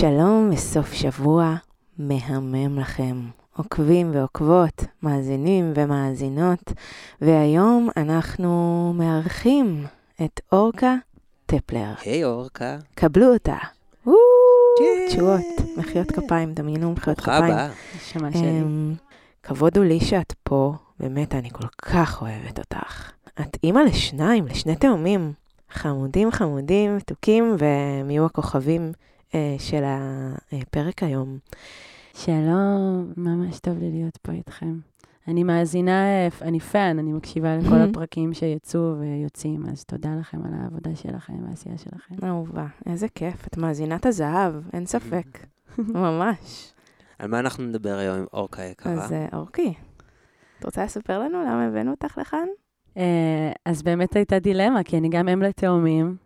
שלום וסוף שבוע מהמם לכם. עוקבים ועוקבות, מאזינים ומאזינות, והיום אנחנו מארחים את אורקה טפלר. היי אורקה. קבלו אותה. וואו, תשואות, מחיאות כפיים, דמיינו מחיאות ברוכה כפיים. הבאה. נשמה שלי. אמ, כבוד הוא לי שאת פה, באמת, אני כל כך אוהבת אותך. את אימא לשניים, לשני תאומים. חמודים, חמודים, מתוקים, והם יהיו הכוכבים של הפרק היום. שלום, ממש טוב לי להיות פה איתכם. אני מאזינה, אה, אני fan, אני מקשיבה לכל הפרקים שיצאו ויוצאים, אז תודה לכם על העבודה שלכם והעשייה שלכם. אהובה, איזה כיף. את מאזינת הזהב, אין ספק. ממש. על מה אנחנו נדבר היום עם אורקה יקרה? אז אה, אורקי, את רוצה לספר לנו למה הבאנו אותך לכאן? אה, אז באמת הייתה דילמה, כי אני גם אם לתאומים,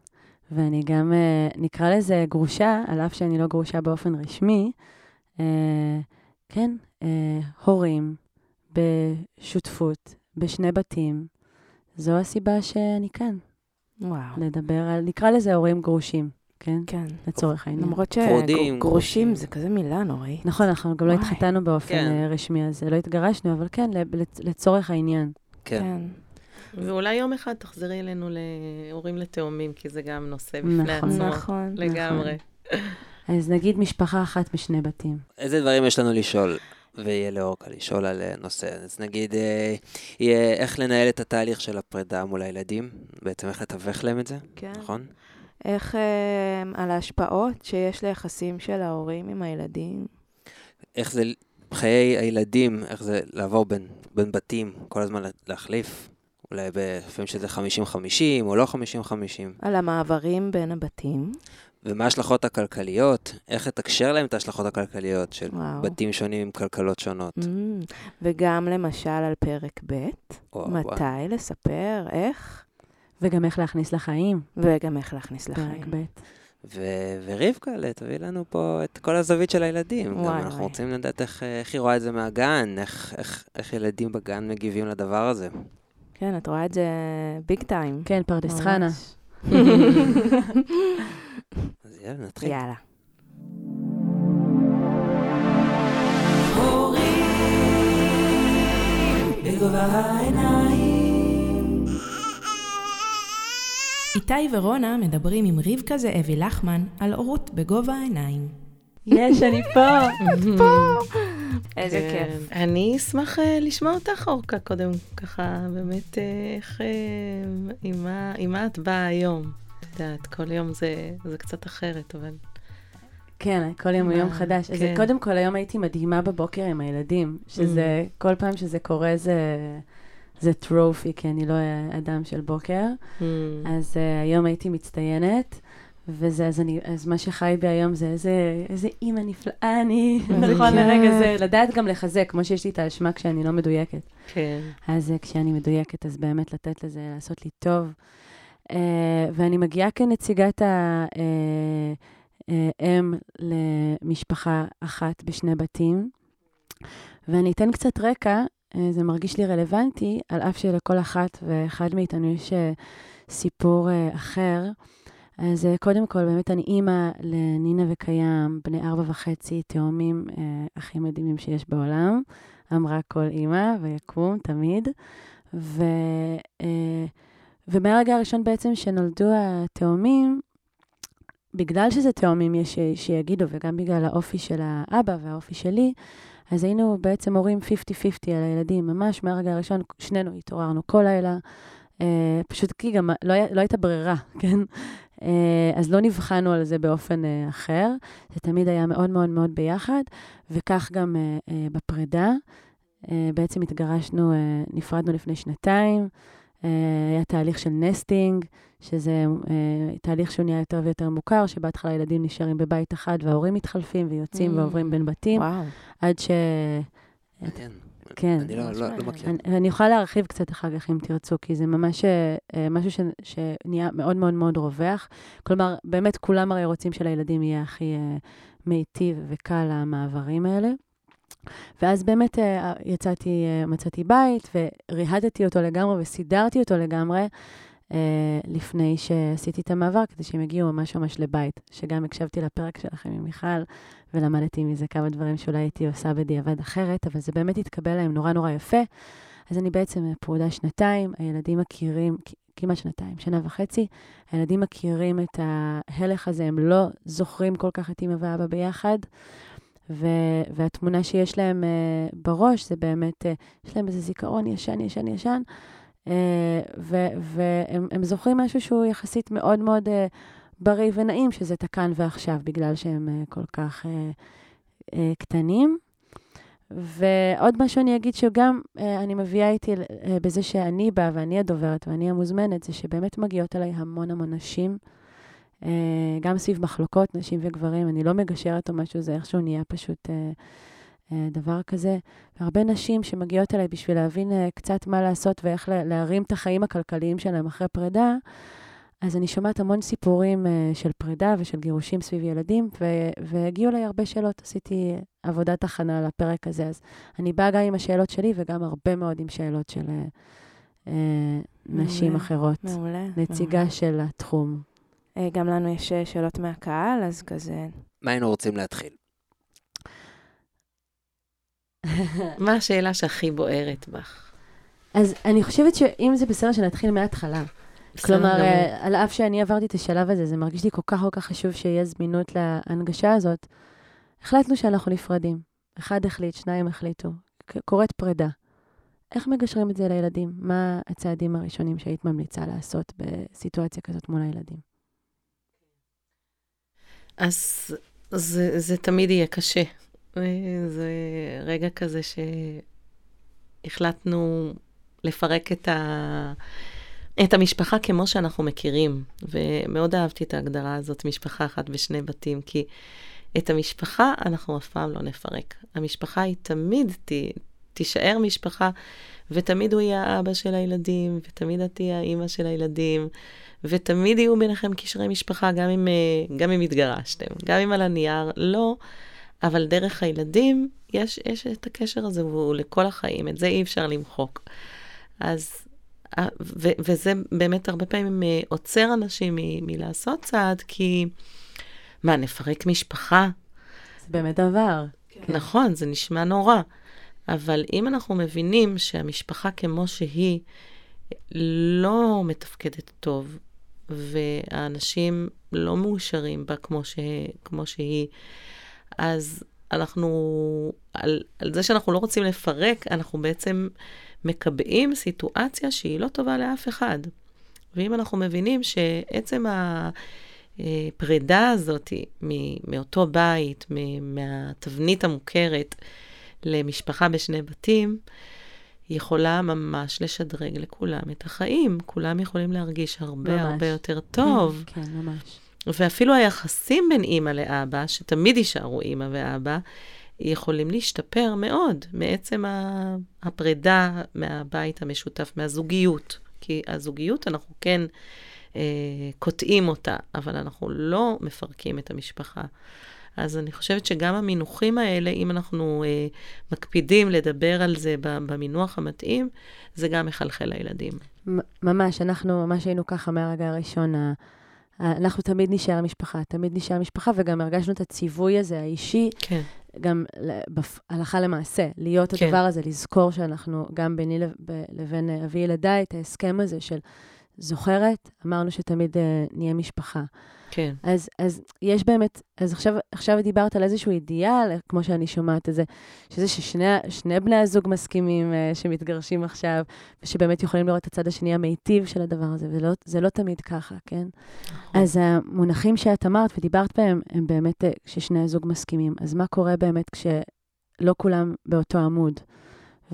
ואני גם, אה, נקרא לזה גרושה, על אף שאני לא גרושה באופן רשמי. אה, כן, אה, הורים בשותפות, בשני בתים. זו הסיבה שאני כאן, וואו. לדבר על, נקרא לזה הורים גרושים, כן? כן. לצורך העניין. למרות שגרושים גרושים. זה כזה מילה נוראית. נכון, אנחנו גם לא וואי. התחתנו באופן כן. רשמי, אז לא התגרשנו, אבל כן, לצ- לצורך העניין. כן. ואולי יום אחד תחזרי אלינו להורים לתאומים, כי זה גם נושא בפני נכון. עצמו. נכון. לגמרי. אז נגיד משפחה אחת בשני בתים. איזה דברים יש לנו לשאול, ויהיה לאורקה לשאול על נושא? אז נגיד, אה, יהיה איך לנהל את התהליך של הפרידה מול הילדים, בעצם איך לתווך להם את זה, כן. נכון? איך אה, על ההשפעות שיש ליחסים של ההורים עם הילדים. איך זה חיי הילדים, איך זה לעבור בין, בין בתים, כל הזמן לה- להחליף, אולי לפעמים שזה 50-50 או לא 50-50, על המעברים בין הבתים. ומה ההשלכות הכלכליות, איך לתקשר להם את ההשלכות הכלכליות של וואו. בתים שונים עם כלכלות שונות. Mm, וגם למשל על פרק ב', וואו, מתי וואו. לספר, איך, וגם איך להכניס לחיים, וגם איך להכניס פרק לחיים. ב'. ו- ורבקה, תביא לנו פה את כל הזווית של הילדים. וואי, גם אנחנו וואי. רוצים לדעת איך, איך היא רואה את זה מהגן, איך, איך, איך ילדים בגן מגיבים לדבר הזה. כן, את רואה את זה ביג טיים. כן, פרדס חנה. אז יאללה, נתחיל. יאללה. איתי ורונה מדברים עם רבקה זאבי לחמן על הורות בגובה העיניים. יש, אני פה. איזה כן. כיף. אני אשמח אה, לשמוע אותך, אורקה, קודם, ככה, באמת, אה, איך, אה, עם מה- את באה היום? את יודעת, כל יום זה קצת אחרת, אבל... כן, כל יום הוא יום חדש. אז כן. קודם כל, היום הייתי מדהימה בבוקר עם הילדים, שזה, כל פעם שזה קורה זה... זה טרופי, כי אני לא אדם של בוקר. Mm, אז uh, היום הייתי מצטיינת, וזה, אז, אני, אז מה שחי בי היום זה איזה, איזה אימא נפלאה אני, נכון. לרגע זה, לדעת גם לחזק, כמו שיש לי את האשמה כשאני לא מדויקת. כן. אז uh, כשאני מדויקת, אז באמת לתת לזה, לעשות לי טוב. Uh, ואני מגיעה כנציגת האם למשפחה אחת בשני בתים, ואני אתן קצת רקע, uh, זה מרגיש לי רלוונטי, על אף שלכל אחת ואחד מאיתנו יש uh, סיפור uh, אחר. אז uh, קודם כל, באמת אני אימא לנינה וקיים, בני ארבע וחצי, תאומים uh, הכי מדהימים שיש בעולם. אמרה כל אימא, ויקום תמיד. ו, uh, ומהרגע הראשון בעצם שנולדו התאומים, בגלל שזה תאומים, יש ש- שיגידו, וגם בגלל האופי של האבא והאופי שלי, אז היינו בעצם הורים 50-50 על הילדים, ממש מהרגע הראשון, שנינו התעוררנו כל לילה, אה, פשוט כי גם לא, היה- לא הייתה ברירה, כן? אה, אז לא נבחנו על זה באופן אה, אחר, זה תמיד היה מאוד מאוד מאוד ביחד, וכך גם אה, אה, בפרידה. אה, בעצם התגרשנו, אה, נפרדנו לפני שנתיים, אה, היה תהליך של נסטינג, שזה אה, תהליך שהוא נהיה יותר ויותר מוכר, שבהתחלה ילדים נשארים בבית אחד וההורים מתחלפים ויוצאים Mm. ועוברים בין בתים, וואו. עד ש... מעניין. כן. אני לא, לא, לא מכיר. אני, אני יכולה להרחיב קצת אחר כך אם תרצו, כי זה ממש אה, אה, משהו ש, שנהיה מאוד מאוד מאוד רווח. כלומר, באמת כולם הרי רוצים שלילדים יהיה הכי אה, מיטיב וקל המעברים האלה. ואז באמת אה, יצאתי, אה, מצאתי בית וריהדתי אותו לגמרי וסידרתי אותו לגמרי. אה, לפני שעשיתי את המעבר, כדי שהם יגיעו ממש ממש לבית. שגם הקשבתי לפרק שלכם עם מיכל, ולמדתי מזה כמה דברים שאולי הייתי עושה בדיעבד אחרת, אבל זה באמת התקבל להם נורא נורא יפה. אז אני בעצם פרודה שנתיים, הילדים מכירים, כמעט שנתיים, שנה וחצי, הילדים מכירים את ההלך הזה, הם לא זוכרים כל כך את אימא ואבא ביחד. ו- והתמונה שיש להם uh, בראש זה באמת, uh, יש להם איזה זיכרון ישן, ישן, ישן, והם זוכרים משהו שהוא יחסית מאוד מאוד uh, בריא ונעים, שזה את הכאן ועכשיו, בגלל שהם uh, כל כך קטנים. ועוד משהו אני אגיד שגם אני מביאה איתי בזה שאני באה ואני הדוברת ואני המוזמנת, זה שבאמת מגיעות אליי המון המון נשים. אה, גם סביב מחלוקות, נשים וגברים, אני לא מגשרת או משהו, זה איכשהו נהיה פשוט אה, אה, דבר כזה. והרבה נשים שמגיעות אליי בשביל להבין קצת מה לעשות ואיך להרים את החיים הכלכליים שלהם אחרי פרידה, אז אני שומעת המון סיפורים של פרידה ושל גירושים סביב ילדים, והגיעו אליי הרבה שאלות. עשיתי עבודת הכנה לפרק הזה, אז אני באה גם עם השאלות שלי וגם הרבה מאוד עם שאלות של אה, נשים מעולה, אחרות. מעולה. נציגה מעולה. של התחום. אה, גם לנו יש אה, שאלות מהקהל, אז כזה... מה היינו רוצים להתחיל? מה השאלה שהכי בוערת בך? אז אני חושבת שאם זה בסדר שנתחיל מההתחלה. כלומר, אה, על אף שאני עברתי את השלב הזה, זה מרגיש לי כל כך כל כך חשוב שיהיה זמינות להנגשה הזאת. החלטנו שאנחנו נפרדים. אחד החליט, שניים החליטו. קורית פרידה. איך מגשרים את זה לילדים? מה הצעדים הראשונים שהיית ממליצה לעשות בסיטואציה כזאת מול הילדים? אז זה, זה תמיד יהיה קשה. זה רגע כזה שהחלטנו לפרק את, ה... את המשפחה כמו שאנחנו מכירים, ומאוד אהבתי את ההגדרה הזאת, משפחה אחת ושני בתים, כי את המשפחה אנחנו אף פעם לא נפרק. המשפחה היא תמיד ת... תישאר משפחה, ותמיד הוא יהיה האבא של הילדים, ותמיד את תהיה האימא של הילדים. ותמיד יהיו ביניכם קשרי משפחה, גם אם, אה, גם אם התגרשתם, גם אם על הנייר לא, אבל דרך הילדים יש, יש את הקשר הזה, והוא לכל החיים, את זה אי אפשר למחוק. אז, ו, וזה באמת הרבה פעמים אה, עוצר אנשים מ, מלעשות צעד, כי מה, נפרק משפחה? זה באמת דבר. כן. נכון, זה נשמע נורא. אבל אם אנחנו מבינים שהמשפחה כמו שהיא לא מתפקדת טוב, והאנשים לא מאושרים בה כמו, ש... כמו שהיא, אז אנחנו, על, על זה שאנחנו לא רוצים לפרק, אנחנו בעצם מקבעים סיטואציה שהיא לא טובה לאף אחד. ואם אנחנו מבינים שעצם הפרידה הזאת מאותו בית, מהתבנית המוכרת למשפחה בשני בתים, יכולה ממש לשדרג לכולם את החיים. כולם יכולים להרגיש הרבה ממש. הרבה יותר טוב. כן, ממש. ואפילו היחסים בין אימא לאבא, שתמיד יישארו אימא ואבא, יכולים להשתפר מאוד מעצם הפרידה מהבית המשותף, מהזוגיות. כי הזוגיות, אנחנו כן אה, קוטעים אותה, אבל אנחנו לא מפרקים את המשפחה. אז אני חושבת שגם המינוחים האלה, אם אנחנו אה, מקפידים לדבר על זה במינוח המתאים, זה גם מחלחל לילדים. ממש, אנחנו ממש היינו ככה מהרגע הראשון. אנחנו תמיד נשאר משפחה, תמיד נשאר משפחה, וגם הרגשנו את הציווי הזה, האישי, כן. גם הלכה למעשה, להיות כן. הדבר הזה, לזכור שאנחנו, גם ביני לבין אבי ילדיי, את ההסכם הזה של זוכרת, אמרנו שתמיד uh, נהיה משפחה. כן. אז, אז יש באמת, אז עכשיו, עכשיו דיברת על איזשהו אידיאל, כמו שאני שומעת את זה, שזה ששני בני הזוג מסכימים uh, שמתגרשים עכשיו, ושבאמת יכולים לראות את הצד השני המיטיב של הדבר הזה, וזה לא תמיד ככה, כן? נכון. אז המונחים שאת אמרת ודיברת בהם, הם באמת uh, ששני הזוג מסכימים. אז מה קורה באמת כשלא כולם באותו עמוד?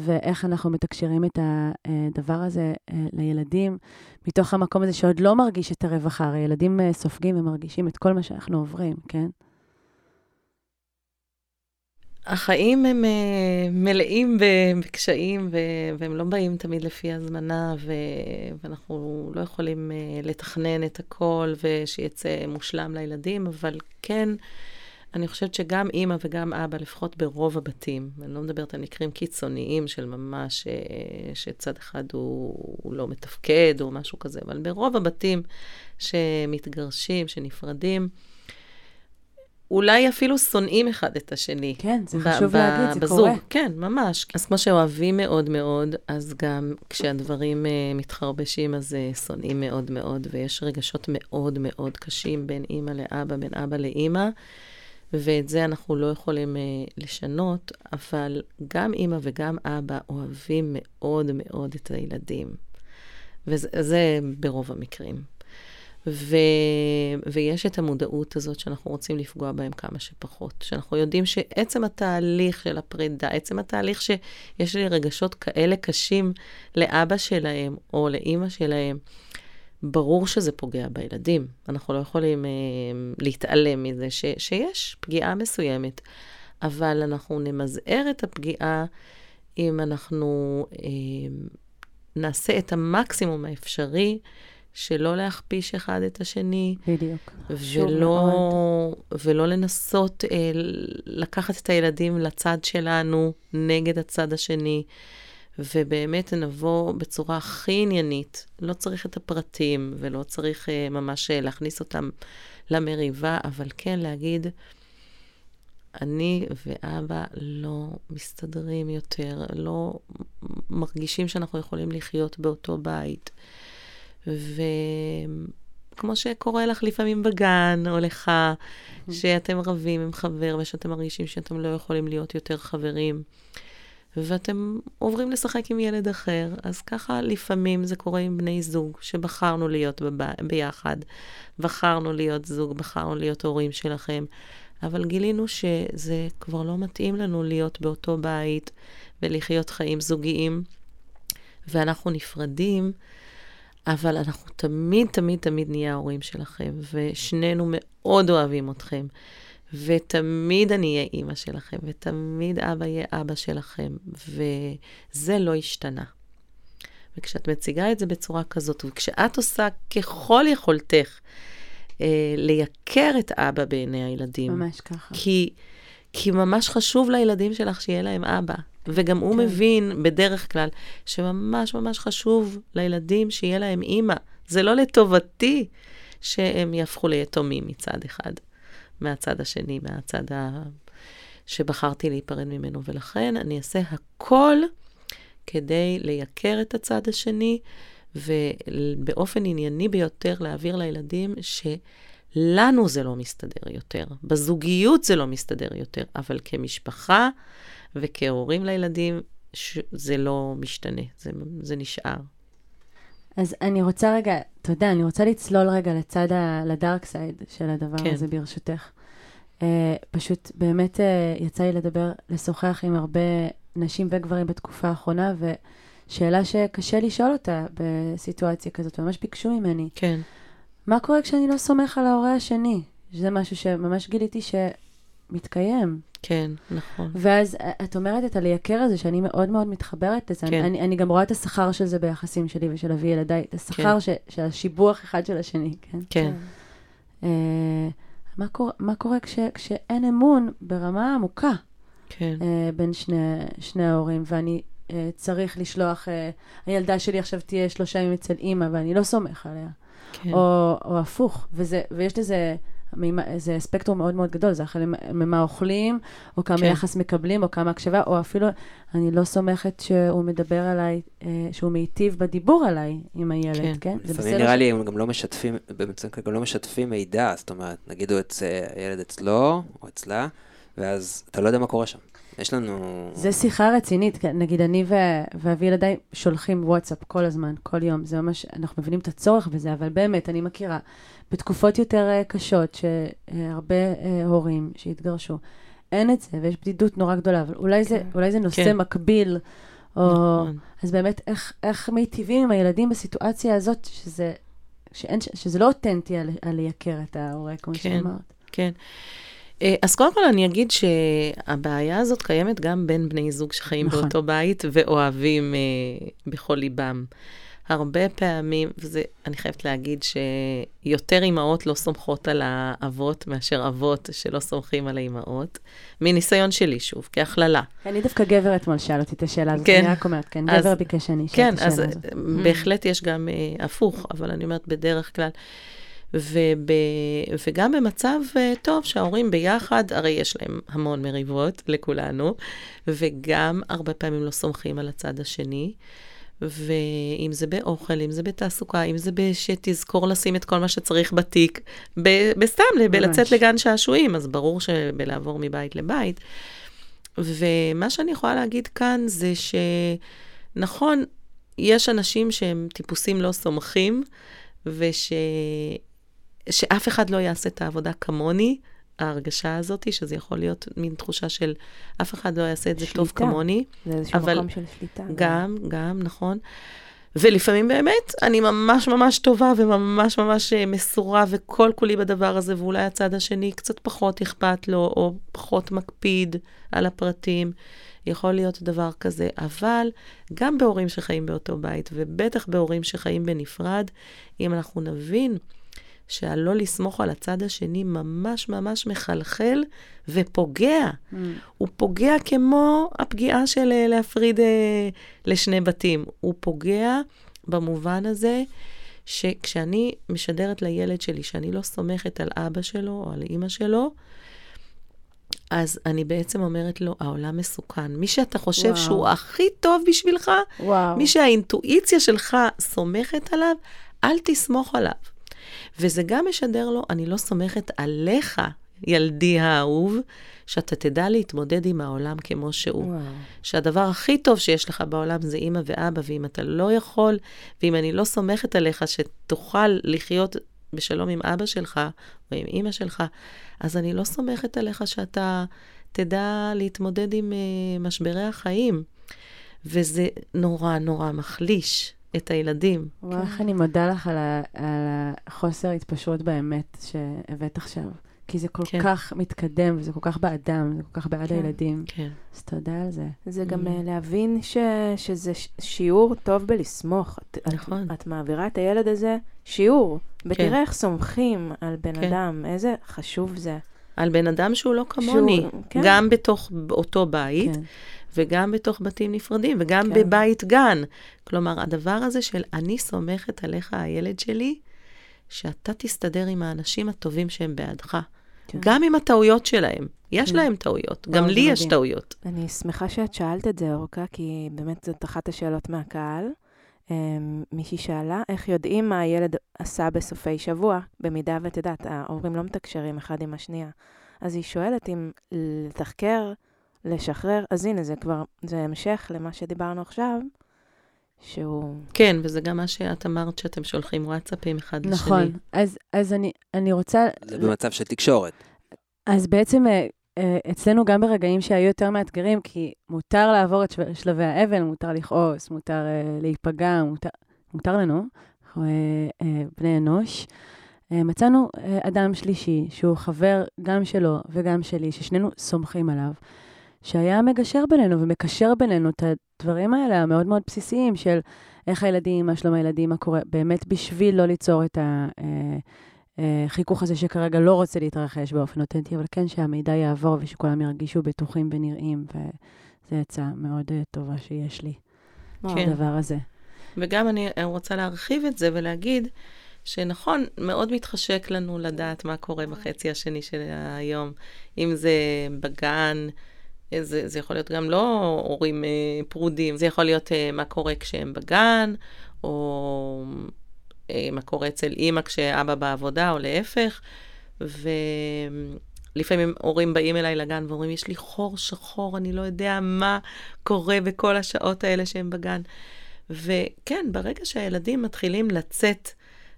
ואיך אנחנו מתקשרים את הדבר הזה אה, לילדים, מתוך המקום הזה שעוד לא מרגיש את הרווחה. הרי ילדים אה, סופגים ומרגישים את כל מה שאנחנו עוברים, כן? החיים הם מלאים בקשיים, והם לא באים תמיד לפי הזמנה, ואנחנו לא יכולים לתכנן את הכל ושיצא מושלם לילדים, אבל כן, אני חושבת שגם אימא וגם אבא, לפחות ברוב הבתים, אני לא מדברת על מקרים קיצוניים של ממש, אה, שצד אחד הוא, הוא לא מתפקד או משהו כזה, אבל ברוב הבתים שמתגרשים, שנפרדים, אולי אפילו שונאים אחד את השני. כן, זה חשוב להגיד, זה בזוג. קורה. כן, ממש. אז כמו שאוהבים מאוד מאוד, אז גם כשהדברים uh, מתחרבשים, אז uh, שונאים מאוד מאוד, ויש רגשות מאוד מאוד קשים בין אימא לאבא, בין אבא לאימא, ואת זה אנחנו לא יכולים uh, לשנות, אבל גם אימא וגם אבא אוהבים מאוד מאוד את הילדים. וזה זה ברוב המקרים. ו... ויש את המודעות הזאת שאנחנו רוצים לפגוע בהם כמה שפחות. שאנחנו יודעים שעצם התהליך של הפרידה, עצם התהליך שיש לי רגשות כאלה קשים לאבא שלהם או לאימא שלהם, ברור שזה פוגע בילדים. אנחנו לא יכולים אה, להתעלם מזה ש... שיש פגיעה מסוימת, אבל אנחנו נמזער את הפגיעה אם אנחנו אה, נעשה את המקסימום האפשרי. שלא להכפיש אחד את השני. בדיוק. ולא, ולא לנסות אה, לקחת את הילדים לצד שלנו, נגד הצד השני, ובאמת נבוא בצורה הכי עניינית. לא צריך את הפרטים, ולא צריך אה, ממש אה, להכניס אותם למריבה, אבל כן להגיד, אני ואבא לא מסתדרים יותר, לא מרגישים שאנחנו יכולים לחיות באותו בית. וכמו שקורה לך לפעמים בגן, או לך, mm-hmm. שאתם רבים עם חבר ושאתם מרגישים שאתם לא יכולים להיות יותר חברים, ואתם עוברים לשחק עם ילד אחר, אז ככה לפעמים זה קורה עם בני זוג, שבחרנו להיות בב... ביחד, בחרנו להיות זוג, בחרנו להיות הורים שלכם, אבל גילינו שזה כבר לא מתאים לנו להיות באותו בית ולחיות חיים זוגיים, ואנחנו נפרדים. אבל אנחנו תמיד, תמיד, תמיד נהיה ההורים שלכם, ושנינו מאוד אוהבים אתכם, ותמיד אני אהיה אימא שלכם, ותמיד אבא יהיה אבא שלכם, וזה לא השתנה. וכשאת מציגה את זה בצורה כזאת, וכשאת עושה ככל יכולתך אה, לייקר את אבא בעיני הילדים, ממש ככה. כי, כי ממש חשוב לילדים שלך שיהיה להם אבא. וגם הוא כן. מבין, בדרך כלל, שממש ממש חשוב לילדים שיהיה להם אימא. זה לא לטובתי שהם יהפכו ליתומים מצד אחד, מהצד השני, מהצד ה... שבחרתי להיפרד ממנו. ולכן אני אעשה הכל כדי לייקר את הצד השני, ובאופן ענייני ביותר להעביר לילדים שלנו זה לא מסתדר יותר, בזוגיות זה לא מסתדר יותר, אבל כמשפחה, וכהורים לילדים, ש... זה לא משתנה, זה, זה נשאר. אז אני רוצה רגע, יודע, אני רוצה לצלול רגע לצד, ה... לדארק סייד של הדבר כן. הזה, ברשותך. Uh, פשוט באמת uh, יצא לי לדבר, לשוחח עם הרבה נשים וגברים בתקופה האחרונה, ושאלה שקשה לשאול אותה בסיטואציה כזאת, ממש ביקשו ממני. כן. מה קורה כשאני לא סומך על ההורה השני? שזה משהו שממש גיליתי שמתקיים. כן, נכון. ואז אה, את אומרת את הלייקר הזה, שאני מאוד מאוד מתחברת לזה. כן. אני, אני גם רואה את השכר של זה ביחסים שלי ושל אבי ילדיי, את השכר כן. ש, של השיבוח אחד של השני, כן? כן. Uh, מה, קורה, מה קורה כש, כשאין אמון ברמה עמוקה כן. uh, בין שני, שני ההורים, ואני uh, צריך לשלוח, uh, הילדה שלי עכשיו תהיה שלושה ימים אצל אימא, ואני לא סומך עליה. כן. או, או הפוך, וזה, ויש לזה... זה ספקטרום מאוד מאוד גדול, זה החל ממה אוכלים, או כמה כן. יחס מקבלים, או כמה הקשבה, או אפילו, אני לא סומכת שהוא מדבר עליי, אה, שהוא מיטיב בדיבור עליי עם הילד, כן? כן? לפעמים נראה לי הם גם לא משתפים, בעצם גם לא משתפים מידע, זאת אומרת, נגיד הוא אצל הילד אצלו, או אצלה, ואז אתה לא יודע מה קורה שם. יש לנו... זה שיחה רצינית, כן, נגיד אני ואבי ילדיי שולחים וואטסאפ כל הזמן, כל יום, זה ממש, אנחנו מבינים את הצורך בזה, אבל באמת, אני מכירה בתקופות יותר uh, קשות, שהרבה uh, הורים שהתגרשו, אין את זה, ויש בדידות נורא גדולה, אבל אולי, כן. זה, אולי זה נושא כן. מקביל, או... נכון. אז באמת, איך, איך מיטיבים עם הילדים בסיטואציה הזאת, שזה, שאין, שזה לא אותנטי על, על לייקר את ההורה, כמו כן, שאמרת. כן. אה, אז קודם כל אני אגיד שהבעיה הזאת קיימת גם בין בני זוג שחיים נכון. באותו בית ואוהבים אה, בכל ליבם. הרבה פעמים, וזה, אני חייבת להגיד שיותר אימהות לא סומכות על האבות מאשר אבות שלא סומכים על האימהות. מניסיון שלי, שוב, כהכללה. אני דווקא גבר אתמול שאל אותי את השאלה הזאת, כן. אני רק אומרת, כן, אז- גבר ביקש שאני אשאל כן, את אז השאלה הזאת. אה, בהחלט יש גם אה, הפוך, אבל אני אומרת בדרך כלל. וב, וגם במצב אה, טוב שההורים ביחד, הרי יש להם המון מריבות לכולנו, וגם הרבה פעמים לא סומכים על הצד השני. ואם זה באוכל, אם זה בתעסוקה, אם זה שתזכור לשים את כל מה שצריך בתיק, ב- בסתם, בלצאת. לגן שעשועים, אז ברור שבלעבור מבית לבית. ומה שאני יכולה להגיד כאן זה שנכון, יש אנשים שהם טיפוסים לא סומכים, וש... שאף אחד לא יעשה את העבודה כמוני, ההרגשה הזאת, שזה יכול להיות מין תחושה של אף אחד לא יעשה את זה טוב שליטה. כמוני. זה איזשהו מקום של שליטה. גם, גם, נכון. ולפעמים באמת, אני ממש ממש טובה וממש ממש אה, מסורה וכל כולי בדבר הזה, ואולי הצד השני קצת פחות אכפת לו, או פחות מקפיד על הפרטים. יכול להיות דבר כזה, אבל גם בהורים שחיים באותו בית, ובטח בהורים שחיים בנפרד, אם אנחנו נבין שהלא לסמוך על הצד השני ממש ממש מחלחל ופוגע. Mm. הוא פוגע כמו הפגיעה של אה, להפריד אה, לשני בתים. הוא פוגע במובן הזה שכשאני משדרת לילד שלי שאני לא סומכת על אבא שלו או על אימא שלו, אז אני בעצם אומרת לו, העולם מסוכן. מי שאתה חושב וואו. שהוא הכי טוב בשבילך, וואו. מי שהאינטואיציה שלך סומכת עליו, אל תסמוך עליו. וזה גם משדר לו, אני לא סומכת עליך, ילדי האהוב, שאתה תדע להתמודד עם העולם כמו שהוא. וואו. שהדבר הכי טוב שיש לך בעולם זה אימא ואבא, ואם אתה לא יכול, ואם אני לא סומכת עליך שתוכל לחיות בשלום עם אבא שלך או עם אימא שלך, אז אני לא סומכת עליך שאתה תדע להתמודד עם uh, משברי החיים. וזה נורא נורא מחליש את הילדים. וואו, איך אני מודה לך על, ה, על החוסר התפשרות באמת שהבאת עכשיו. כי זה כל כן. כך מתקדם, וזה כל כך באדם, זה כל כך בעד כן. הילדים. כן. אז תודה על זה. זה גם Mm. אה, להבין ש, שזה שיעור טוב בלסמוך. את, את- נכון. את מעבירה את הילד הזה שיעור, ותראה איך סומכים על בן כן. אדם, איזה חשוב זה. על בן אדם שהוא לא כמוני, שהוא- כן. גם בתוך אותו בית, כן. וגם בתוך בתים נפרדים, וגם כן. בבית גן. כלומר, הדבר הזה של אני סומכת עליך, הילד שלי, שאתה תסתדר עם האנשים הטובים שהם בעדך. כן. גם עם הטעויות שלהם. יש כן. להם טעויות, גם לי יש מדהים. טעויות. אני שמחה שאת שאלת את זה, אורכה, כי באמת זאת אחת השאלות מהקהל. אמ, מישהי שאלה, איך יודעים מה הילד עשה בסופי שבוע, במידה ואת יודעת, ההורים לא מתקשרים אחד עם השנייה. אז היא שואלת אם לתחקר, לשחרר, אז הנה, זה כבר, זה המשך למה שדיברנו עכשיו, שהוא... כן, וזה גם מה שאת אמרת, שאתם שולחים וואטסאפים אחד לשני. נכון. אז, אז אני, אני רוצה... זה במצב של תקשורת. אז בעצם אה, אה, אצלנו גם ברגעים שהיו יותר מאתגרים, כי מותר לעבור את של- שלבי האבל, מותר לכעוס, מותר אה, להיפגע, מותר, מותר לנו, אנחנו בני אנוש. מצאנו אדם שלישי, שהוא חבר גם שלו וגם שלי, ששנינו סומכים עליו, שהיה מגשר בינינו ומקשר בינינו את הדברים האלה המאוד מאוד בסיסיים של איך הילדים, מה שלום הילדים, מה קורה, באמת בשביל לא ליצור את ה... אה, אה, הזה שכרגע לא רוצה להתרחש באופן אותנטי, אבל כן שהמידע יעבור ושכולם ירגישו בטוחים ונראים, וזו עצה מאוד אה, טובה שיש לי, כן. הדבר הזה. וגם אני רוצה להרחיב את זה ולהגיד שנכון, מאוד מתחשק לנו לדעת מה קורה בחצי השני של היום. אם זה בגן, זה, זה יכול להיות גם לא הורים אה, פרודים, זה יכול להיות אה, מה קורה כשהם בגן, או אה, מה קורה אצל אימא כשאבא בעבודה, או להפך. ולפעמים הורים באים אליי לגן ואומרים, יש לי חור שחור, אני לא יודע מה קורה בכל השעות האלה שהם בגן. וכן, ברגע שהילדים מתחילים לצאת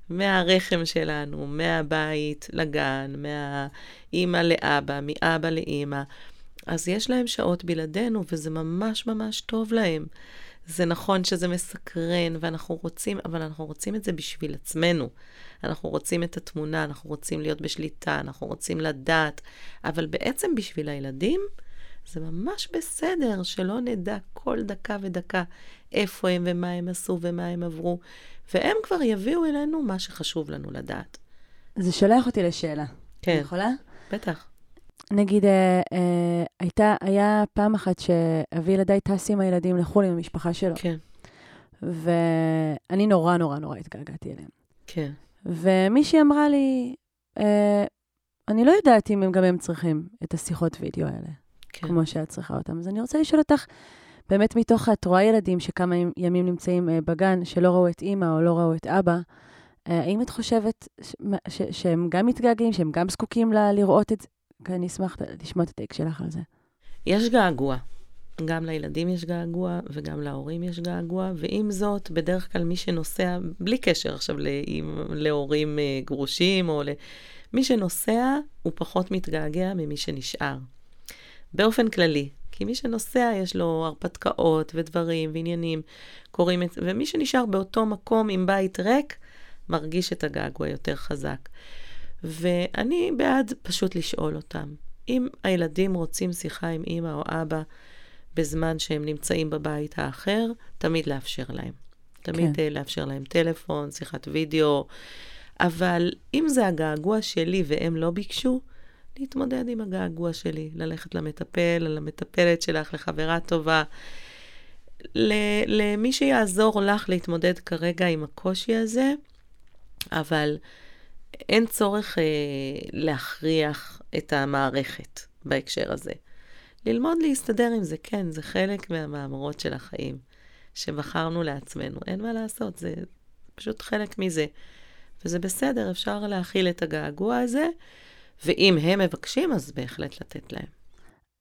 מהרחם שלנו, מהבית לגן, מהאימא לאבא, מאבא לאימא, אז יש להם שעות בלעדינו, וזה ממש ממש טוב להם. זה נכון שזה מסקרן, ואנחנו רוצים, אבל אנחנו רוצים את זה בשביל עצמנו. אנחנו רוצים את התמונה, אנחנו רוצים להיות בשליטה, אנחנו רוצים לדעת, אבל בעצם בשביל הילדים, זה ממש בסדר שלא נדע כל דקה ודקה איפה הם ומה הם עשו ומה הם עברו, והם כבר יביאו אלינו מה שחשוב לנו לדעת. זה שולח אותי לשאלה. כן. אני יכולה? בטח. נגיד, אה, אה, הייתה, היה פעם אחת שאבי ילדיי טס עם הילדים לחו"ל עם המשפחה שלו, כן, ואני נורא נורא נורא התגעגעתי אליהם. כן, ומישהי אמרה לי, אה, אני לא יודעת אם הם גם הם צריכים את השיחות וידאו האלה, כן. כמו שאת צריכה אותם. אז אני רוצה לשאול אותך, באמת מתוך את רואה ילדים שכמה ימים נמצאים אה, בגן, שלא ראו את אימא או לא ראו את אבא, אה, האם את חושבת ש- ש- שהם גם מתגעגעים, שהם גם זקוקים ל- לראות את זה? אני אשמח לשמוע את הטייק שלך על זה. יש געגוע. גם לילדים יש געגוע וגם להורים יש געגוע, ועם זאת, בדרך כלל מי שנוסע, בלי קשר עכשיו לאם, להורים אה, גרושים או ל... מי שנוסע, הוא פחות מתגעגע ממי שנשאר. באופן כללי. כי מי שנוסע, יש לו הרפתקאות ודברים ועניינים קורים, ומי שנשאר באותו מקום עם בית ריק, מרגיש את הגעגוע יותר חזק. ואני בעד פשוט לשאול אותם. אם הילדים רוצים שיחה עם אמא או אבא בזמן שהם נמצאים בבית האחר, תמיד לאפשר להם. תמיד כן. כן. לאפשר להם טלפון, שיחת וידאו, אבל אם זה הגעגוע שלי והם לא ביקשו, להתמודד עם הגעגוע שלי, ללכת למטפל, למטפלת שלך, לחברה טובה, ל- למי שיעזור לך להתמודד כרגע עם הקושי הזה, אבל אין צורך אה, להכריח את המערכת בהקשר הזה. ללמוד להסתדר עם זה, כן, זה חלק מהמאמרות של החיים, שבחרנו לעצמנו. אין מה לעשות, זה פשוט חלק מזה. וזה בסדר, אפשר להכיל את הגעגוע הזה, ואם הם מבקשים, אז בהחלט לתת להם.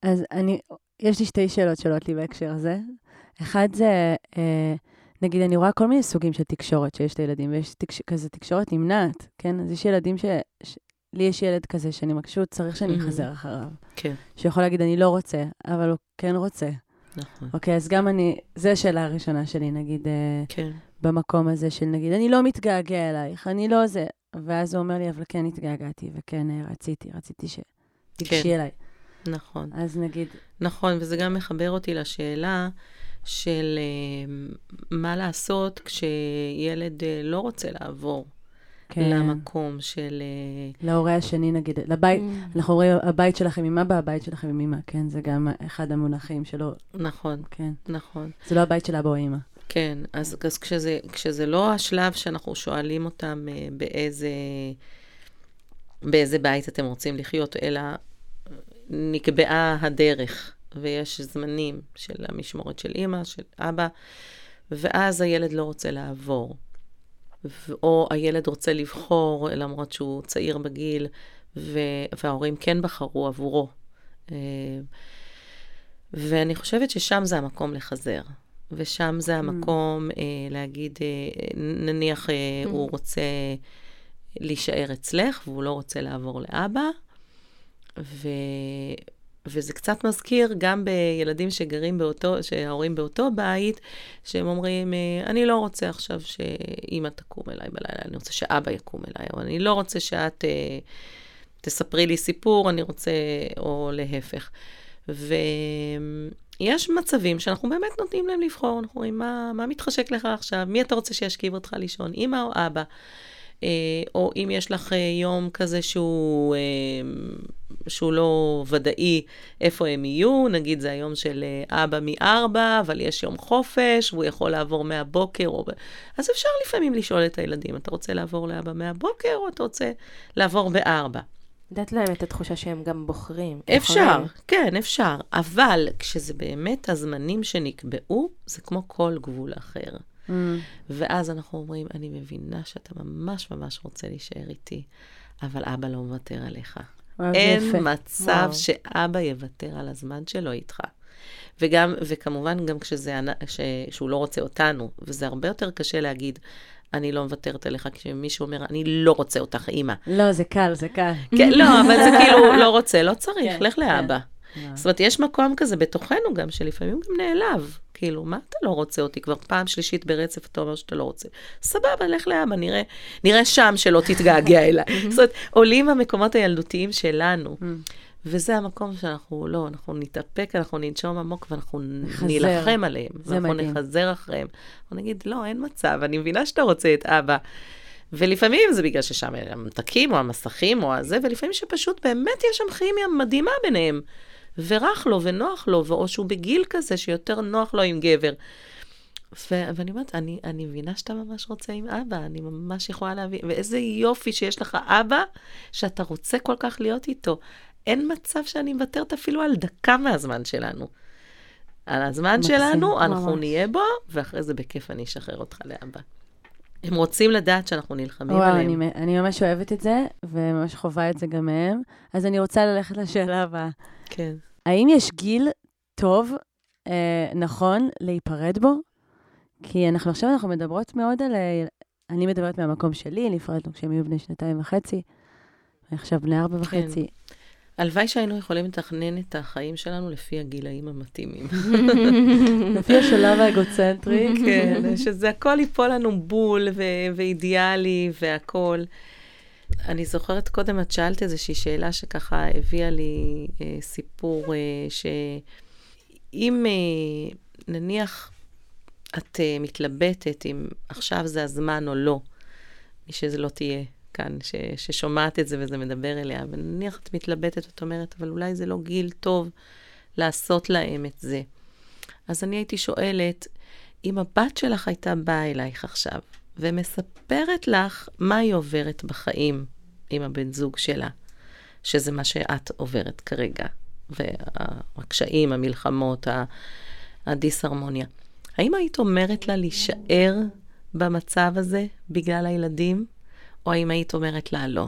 אז אני, יש לי שתי שאלות שעולות לי בהקשר הזה. אחד זה, אה, נגיד, אני רואה כל מיני סוגים של תקשורת שיש לילדים, ויש תקש, כזה תקשורת נמנעת, כן? אז יש ילדים ש... ש... לי יש ילד כזה שאני פשוט צריך שאני. אחזר אחריו. כן, שיכול להגיד, אני לא רוצה, אבל הוא כן רוצה. נכון. אוקיי, אז גם אני, זו השאלה הראשונה שלי, נגיד, אה, כן, במקום הזה של נגיד, אני לא מתגעגע אלייך, אני לא זה. ואז הוא אומר לי, אבל כן התגעגעתי, וכן אה, רציתי, רציתי שתיגשי כן. אליי. נכון. אז נגיד, נכון, וזה גם מחבר אותי לשאלה של אה, מה לעשות כשילד אה, לא רוצה לעבור כן, למקום של... אה, להורה השני, נגיד, לבית, אנחנו אומרים, הבית שלכם עם אבא, הבית שלכם עם אמא, כן? זה גם אחד המונחים שלו, נכון, כן. נכון. זה לא הבית של אבא או אמא. כן, אז, אז כשזה, כשזה לא השלב שאנחנו שואלים אותם אה, באיזה, באיזה בית אתם רוצים לחיות, אלא נקבעה הדרך, ויש זמנים של המשמורת של אימא, של אבא, ואז הילד לא רוצה לעבור. או הילד רוצה לבחור, למרות שהוא צעיר בגיל, ו- וההורים כן בחרו עבורו. אה, ואני חושבת ששם זה המקום לחזר. ושם זה המקום אה, להגיד, אה, נניח אה, הוא רוצה להישאר אצלך והוא לא רוצה לעבור לאבא, ו... וזה קצת מזכיר גם בילדים שגרים באותו, שההורים באותו בית, שהם אומרים, אה, אני לא רוצה עכשיו שאימא תקום אליי בלילה, אני רוצה שאבא יקום אליי, או אני לא רוצה שאת אה, תספרי לי סיפור, אני רוצה, או להפך. ויש מצבים שאנחנו באמת נותנים להם לבחור, אנחנו אומרים, מה, מה מתחשק לך עכשיו? מי אתה רוצה שישכיב אותך לישון, אימא או אבא? אה, או אם יש לך יום כזה שהוא, שהוא לא ודאי איפה הם יהיו, נגיד זה היום של אה, אבא מארבע, אבל יש יום חופש, והוא יכול לעבור מהבוקר, או... אז אפשר לפעמים לשאול את הילדים, אתה רוצה לעבור לאבא מהבוקר, או אתה רוצה לעבור בארבע? לתת להם את התחושה שהם גם בוחרים. אפשר, יכולים. כן, אפשר, אבל כשזה באמת הזמנים שנקבעו, זה כמו כל גבול אחר. Mm. ואז אנחנו אומרים, אני מבינה שאתה ממש ממש רוצה להישאר איתי, אבל אבא לא מוותר עליך. אין יפה. מצב וואו. שאבא יוותר על הזמן שלו איתך. וגם, וכמובן גם כשזה, ש, שהוא לא רוצה אותנו, וזה הרבה יותר קשה להגיד, אני לא מוותרת עליך, כשמישהו אומר, אני לא רוצה אותך, אימא. לא, זה קל, זה קל. כן, לא, אבל זה כאילו, לא רוצה, לא צריך, כן, לך לאבא. כן. זאת אומרת, יש מקום כזה בתוכנו גם, שלפעמים גם נעלב. כאילו, מה אתה לא רוצה אותי? כבר פעם שלישית ברצף אתה אומר שאתה לא רוצה. סבבה, לך לאבא, נראה, נראה שם שלא תתגעגע אליי. זאת אומרת, עולים המקומות הילדותיים שלנו. Mm. וזה המקום שאנחנו, לא, אנחנו נתאפק, אנחנו ננשום עמוק ואנחנו נחזר. נילחם עליהם. זה אנחנו מדהים. נחזר אחריהם. אנחנו נגיד, לא, אין מצב, אני מבינה שאתה רוצה את אבא. ולפעמים זה בגלל ששם הממתקים או המסכים או הזה, ולפעמים שפשוט באמת יש שם כימיה מדהימה ביניהם. ורך לו ונוח לו, או שהוא בגיל כזה שיותר נוח לו עם גבר. ו- ואני אומרת, אני, אני מבינה שאתה ממש רוצה עם אבא, אני ממש יכולה להבין, ואיזה יופי שיש לך אבא, שאתה רוצה כל כך להיות איתו. אין מצב שאני מוותרת אפילו על דקה מהזמן שלנו. על הזמן מקסים, שלנו, אנחנו ממש. נהיה בו, ואחרי זה בכיף אני אשחרר אותך לאבא. הם רוצים לדעת שאנחנו נלחמים וואו, עליהם. אני, מ- אני ממש אוהבת את זה, וממש חווה את זה גם מהם. אז אני רוצה ללכת לשאלה הבאה. כן. האם יש גיל טוב, אה, נכון, להיפרד בו? כי אנחנו עכשיו, אנחנו מדברות מאוד על... אה, אני מדברת מהמקום שלי, נפרדנו כשהם היו בני שנתיים וחצי, ועכשיו בני ארבע וחצי. הלוואי שהיינו יכולים לתכנן את החיים שלנו לפי הגילאים המתאימים. לפי השלב האגוצנטרי. כן, שזה הכל ייפול לנו בול ו- ואידיאלי והכול. אני זוכרת קודם, את שאלת איזושהי שאלה שככה הביאה לי אה, סיפור, אה, שאם אה, נניח את אה, מתלבטת אם עכשיו זה הזמן או לא, מי שזה לא תהיה כאן, ש- ששומעת את זה וזה מדבר אליה, ונניח את מתלבטת ואת אומרת, אבל אולי זה לא גיל טוב לעשות להם את זה. אז אני הייתי שואלת, אם הבת שלך הייתה באה אלייך עכשיו ומספרת לך מה היא עוברת בחיים עם הבן זוג שלה, שזה מה שאת עוברת כרגע, והקשיים, המלחמות, הדיסהרמוניה, האם היית אומרת לה להישאר במצב הזה בגלל הילדים, או האם היית אומרת לה לא?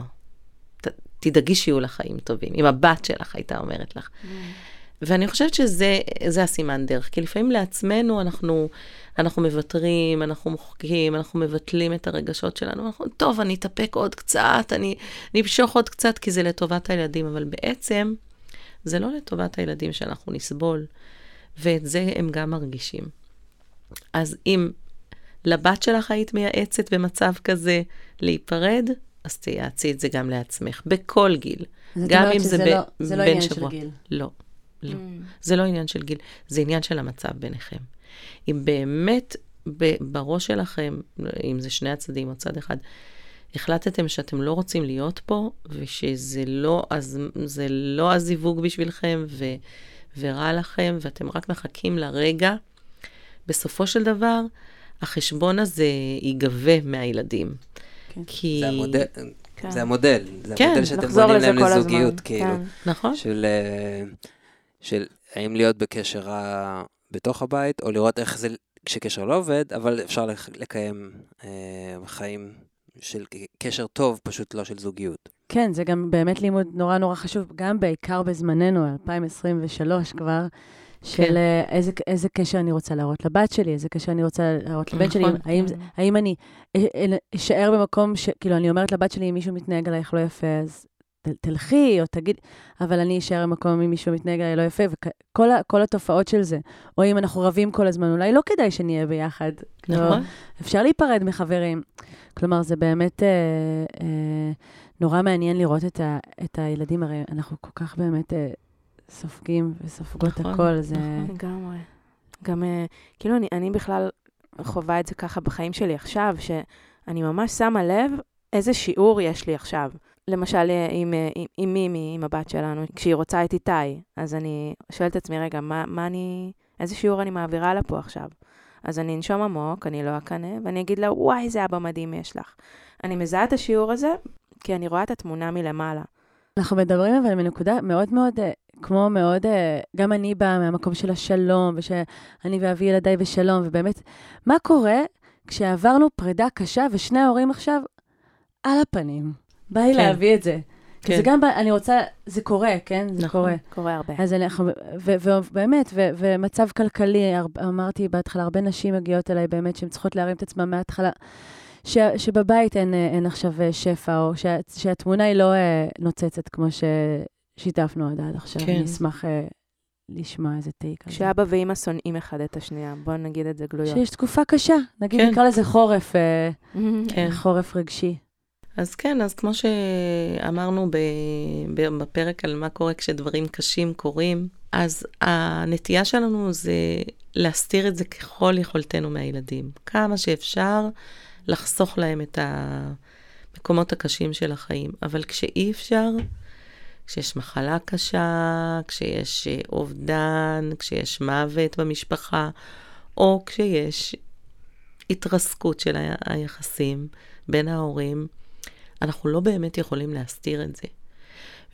ת, תדאגי שיהיו לך חיים טובים, אם הבת שלך הייתה אומרת לך. ואני חושבת שזה זה הסימן דרך, כי לפעמים לעצמנו אנחנו, אנחנו מוותרים, אנחנו מוחקים, אנחנו מבטלים את הרגשות שלנו, אנחנו, טוב, אני אתאפק עוד קצת, אני, אמשוך עוד קצת, כי זה לטובת הילדים, אבל בעצם זה לא לטובת הילדים שאנחנו נסבול, ואת זה הם גם מרגישים. אז אם לבת שלך היית מייעצת במצב כזה להיפרד, אז תייעצי את זה גם לעצמך, בכל גיל. גם אם זה שזה ב- לא- זה לא בין עניין של שבוע. גיל. לא, לא. זה לא עניין של גיל, זה עניין של המצב ביניכם. אם באמת בראש שלכם, אם זה שני הצדדים או צד אחד, החלטתם שאתם לא רוצים להיות פה, ושזה לא, אז, זה לא הזיווג בשבילכם, ו, ורע לכם, ואתם רק מחכים לרגע, בסופו של דבר, החשבון הזה ייגבה מהילדים. כן. כי... זה המודל, כן. זה המודל, זה כן, המודל שאתם בונים להם כל הזמן. לזוגיות, כאילו, כן. נכון? של, אה, של האם להיות בקשר רע בתוך הבית, או לראות איך זה כשקשר לא עובד, אבל אפשר לק- לקיים אה, חיים של קשר טוב, פשוט לא של זוגיות. כן, זה גם באמת לימוד נורא נורא חשוב, גם בעיקר בזמננו, 2023 כבר, של כן. אה, איזה, איזה קשר אני רוצה להראות לבת שלי, איזה קשר אני רוצה להראות לבן שלי, נכון. האם, זה- האם אני אה, אה, אשאר במקום ש... כאילו, אני אומרת לבת שלי, אם מישהו מתנהג עלייך לא יפה, אז תלכי או תגיד, אבל אני אשאר במקום אם מישהו מתנהג עליי לא יפה, וכל כל התופעות של זה. או אם אנחנו רבים כל הזמן, אולי לא כדאי שנהיה ביחד. לא, נכון? אפשר להיפרד מחברים. כלומר, זה באמת אה, אה, נורא מעניין לראות את, ה, את הילדים, הרי אנחנו כל כך באמת אה, סופגים וסופגות נכון, הכל, זה... נכון. לגמרי. גם, אה, כאילו, אני, אני בכלל חווה את זה ככה בחיים שלי עכשיו, שאני ממש שמה לב איזה שיעור יש לי עכשיו. למשל, אה, עם, אה, עם, עם מימי, עם הבת שלנו, כשהיא רוצה את איתי, אז אני שואלת את עצמי, רגע, מה, מה אני, איזה שיעור אני מעבירה לה פה עכשיו? אז אני אנשום עמוק, אני לא אקנא, ואני אגיד לה, וואי, איזה אבא מדהים יש לך. אני מזהה את השיעור הזה, כי אני רואה את התמונה מלמעלה. אנחנו מדברים אבל מנקודה מאוד מאוד, אה, כמו מאוד, גם אני באה מהמקום של השלום, ושאני ואבי ילדיי בשלום, ובאמת, מה קורה כשעברנו פרידה קשה ושני ההורים עכשיו על הפנים? בא לי כן. להביא את זה. כן. זה גם, אני רוצה, זה קורה, כן? זה נכון. קורה. קורה הרבה. אז אנחנו, ובאמת, ומצב כלכלי, הר- אמרתי בהתחלה, הרבה נשים מגיעות אליי באמת שהן צריכות להרים את עצמן מההתחלה, ש- שבבית אין, אין עכשיו אה, שפע, או שה- שהתמונה היא לא אה, נוצצת כמו ששיתפנו עד עד עכשיו. כן. אני אשמח אה, לשמוע איזה טייק זה. כשאבא ואימא שונאים אחד את השנייה, בואו נגיד את זה גלויות. שיש תקופה קשה, נגיד כן. נקרא לזה חורף, אה, כן. חורף רגשי. אז כן, אז כמו שאמרנו בפרק על מה קורה כשדברים קשים קורים, אז הנטייה שלנו זה להסתיר את זה ככל יכולתנו מהילדים. כמה שאפשר לחסוך להם את המקומות הקשים של החיים. אבל כשאי אפשר, כשיש מחלה קשה, כשיש אה, אובדן, כשיש מוות במשפחה, או כשיש התרסקות של היחסים בין ההורים, אנחנו לא באמת יכולים להסתיר את זה.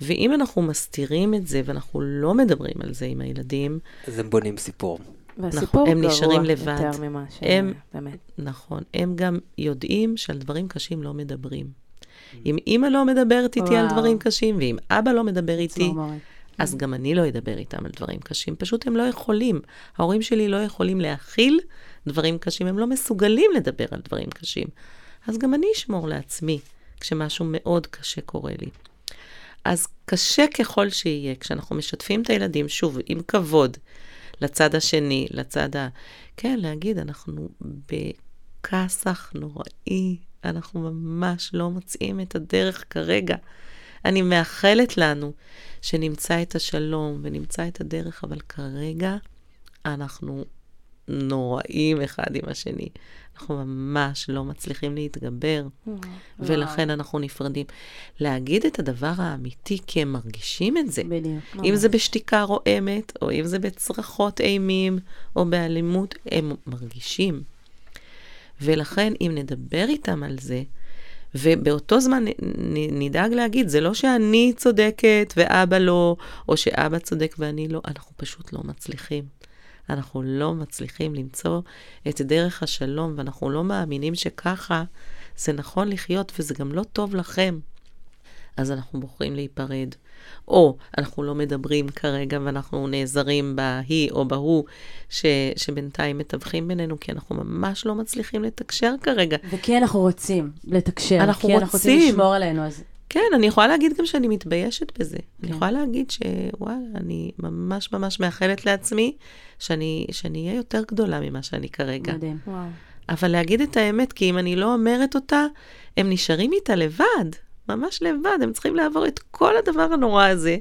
ואם אנחנו מסתירים את זה ואנחנו לא מדברים על זה עם הילדים... אז הם בונים סיפור. והסיפור נכון, הם נשארים גרוע לבד. יותר ממה ש... הם- באמת. נכון, הם גם יודעים שעל דברים קשים לא מדברים. אם אימא לא מדברת איתי על וואו. דברים קשים, ואם אבא לא מדבר איתי. אז גם אני לא אדבר איתם על דברים קשים. פשוט הם לא יכולים. ההורים שלי לא יכולים להכיל דברים קשים, הם לא מסוגלים לדבר על דברים קשים. אז גם אני אשמור לעצמי כשמשהו מאוד קשה קורה לי. אז קשה ככל שיהיה, כשאנחנו משתפים את הילדים, שוב, עם כבוד, לצד השני, לצד ה... כן, להגיד, אנחנו בכסח נוראי, אנחנו ממש לא מוצאים את הדרך כרגע. אני מאחלת לנו שנמצא את השלום ונמצא את הדרך, אבל כרגע אנחנו נוראים אחד עם השני. אנחנו ממש לא מצליחים להתגבר, ולכן אנחנו נפרדים. להגיד את הדבר האמיתי, כי הם מרגישים את זה. בדיוק. אם זה בשתיקה רועמת, או אם זה בצרחות אימים, או באלימות, הם מרגישים. ולכן, אם נדבר איתם על זה, ובאותו זמן נ- נ- נדאג להגיד, זה לא שאני צודקת ואבא לא, או שאבא צודק ואני לא, אנחנו פשוט לא מצליחים. אנחנו לא מצליחים למצוא את דרך השלום, ואנחנו לא מאמינים שככה זה נכון לחיות, וזה גם לא טוב לכם. אז אנחנו בוחרים להיפרד. או אנחנו לא מדברים כרגע ואנחנו נעזרים בהיא או בהוא ש, שבינתיים מתווכים בינינו, כי אנחנו ממש לא מצליחים לתקשר כרגע. וכי אנחנו רוצים לתקשר. אנחנו כי אנחנו רוצים רוצים. לשמור עלינו, אז... כן, אני יכולה להגיד גם שאני מתביישת בזה. כן. אני. יכולה להגיד שוואלה, אני ממש ממש מאחלת לעצמי שאני שאני אהיה יותר גדולה ממה שאני כרגע. מדהים. וואו. אבל להגיד את האמת, כי אם אני לא אומרת אותה, הם נשארים איתה לבד, ממש לבד, הם צריכים לעבור את כל הדבר הנורא הזה,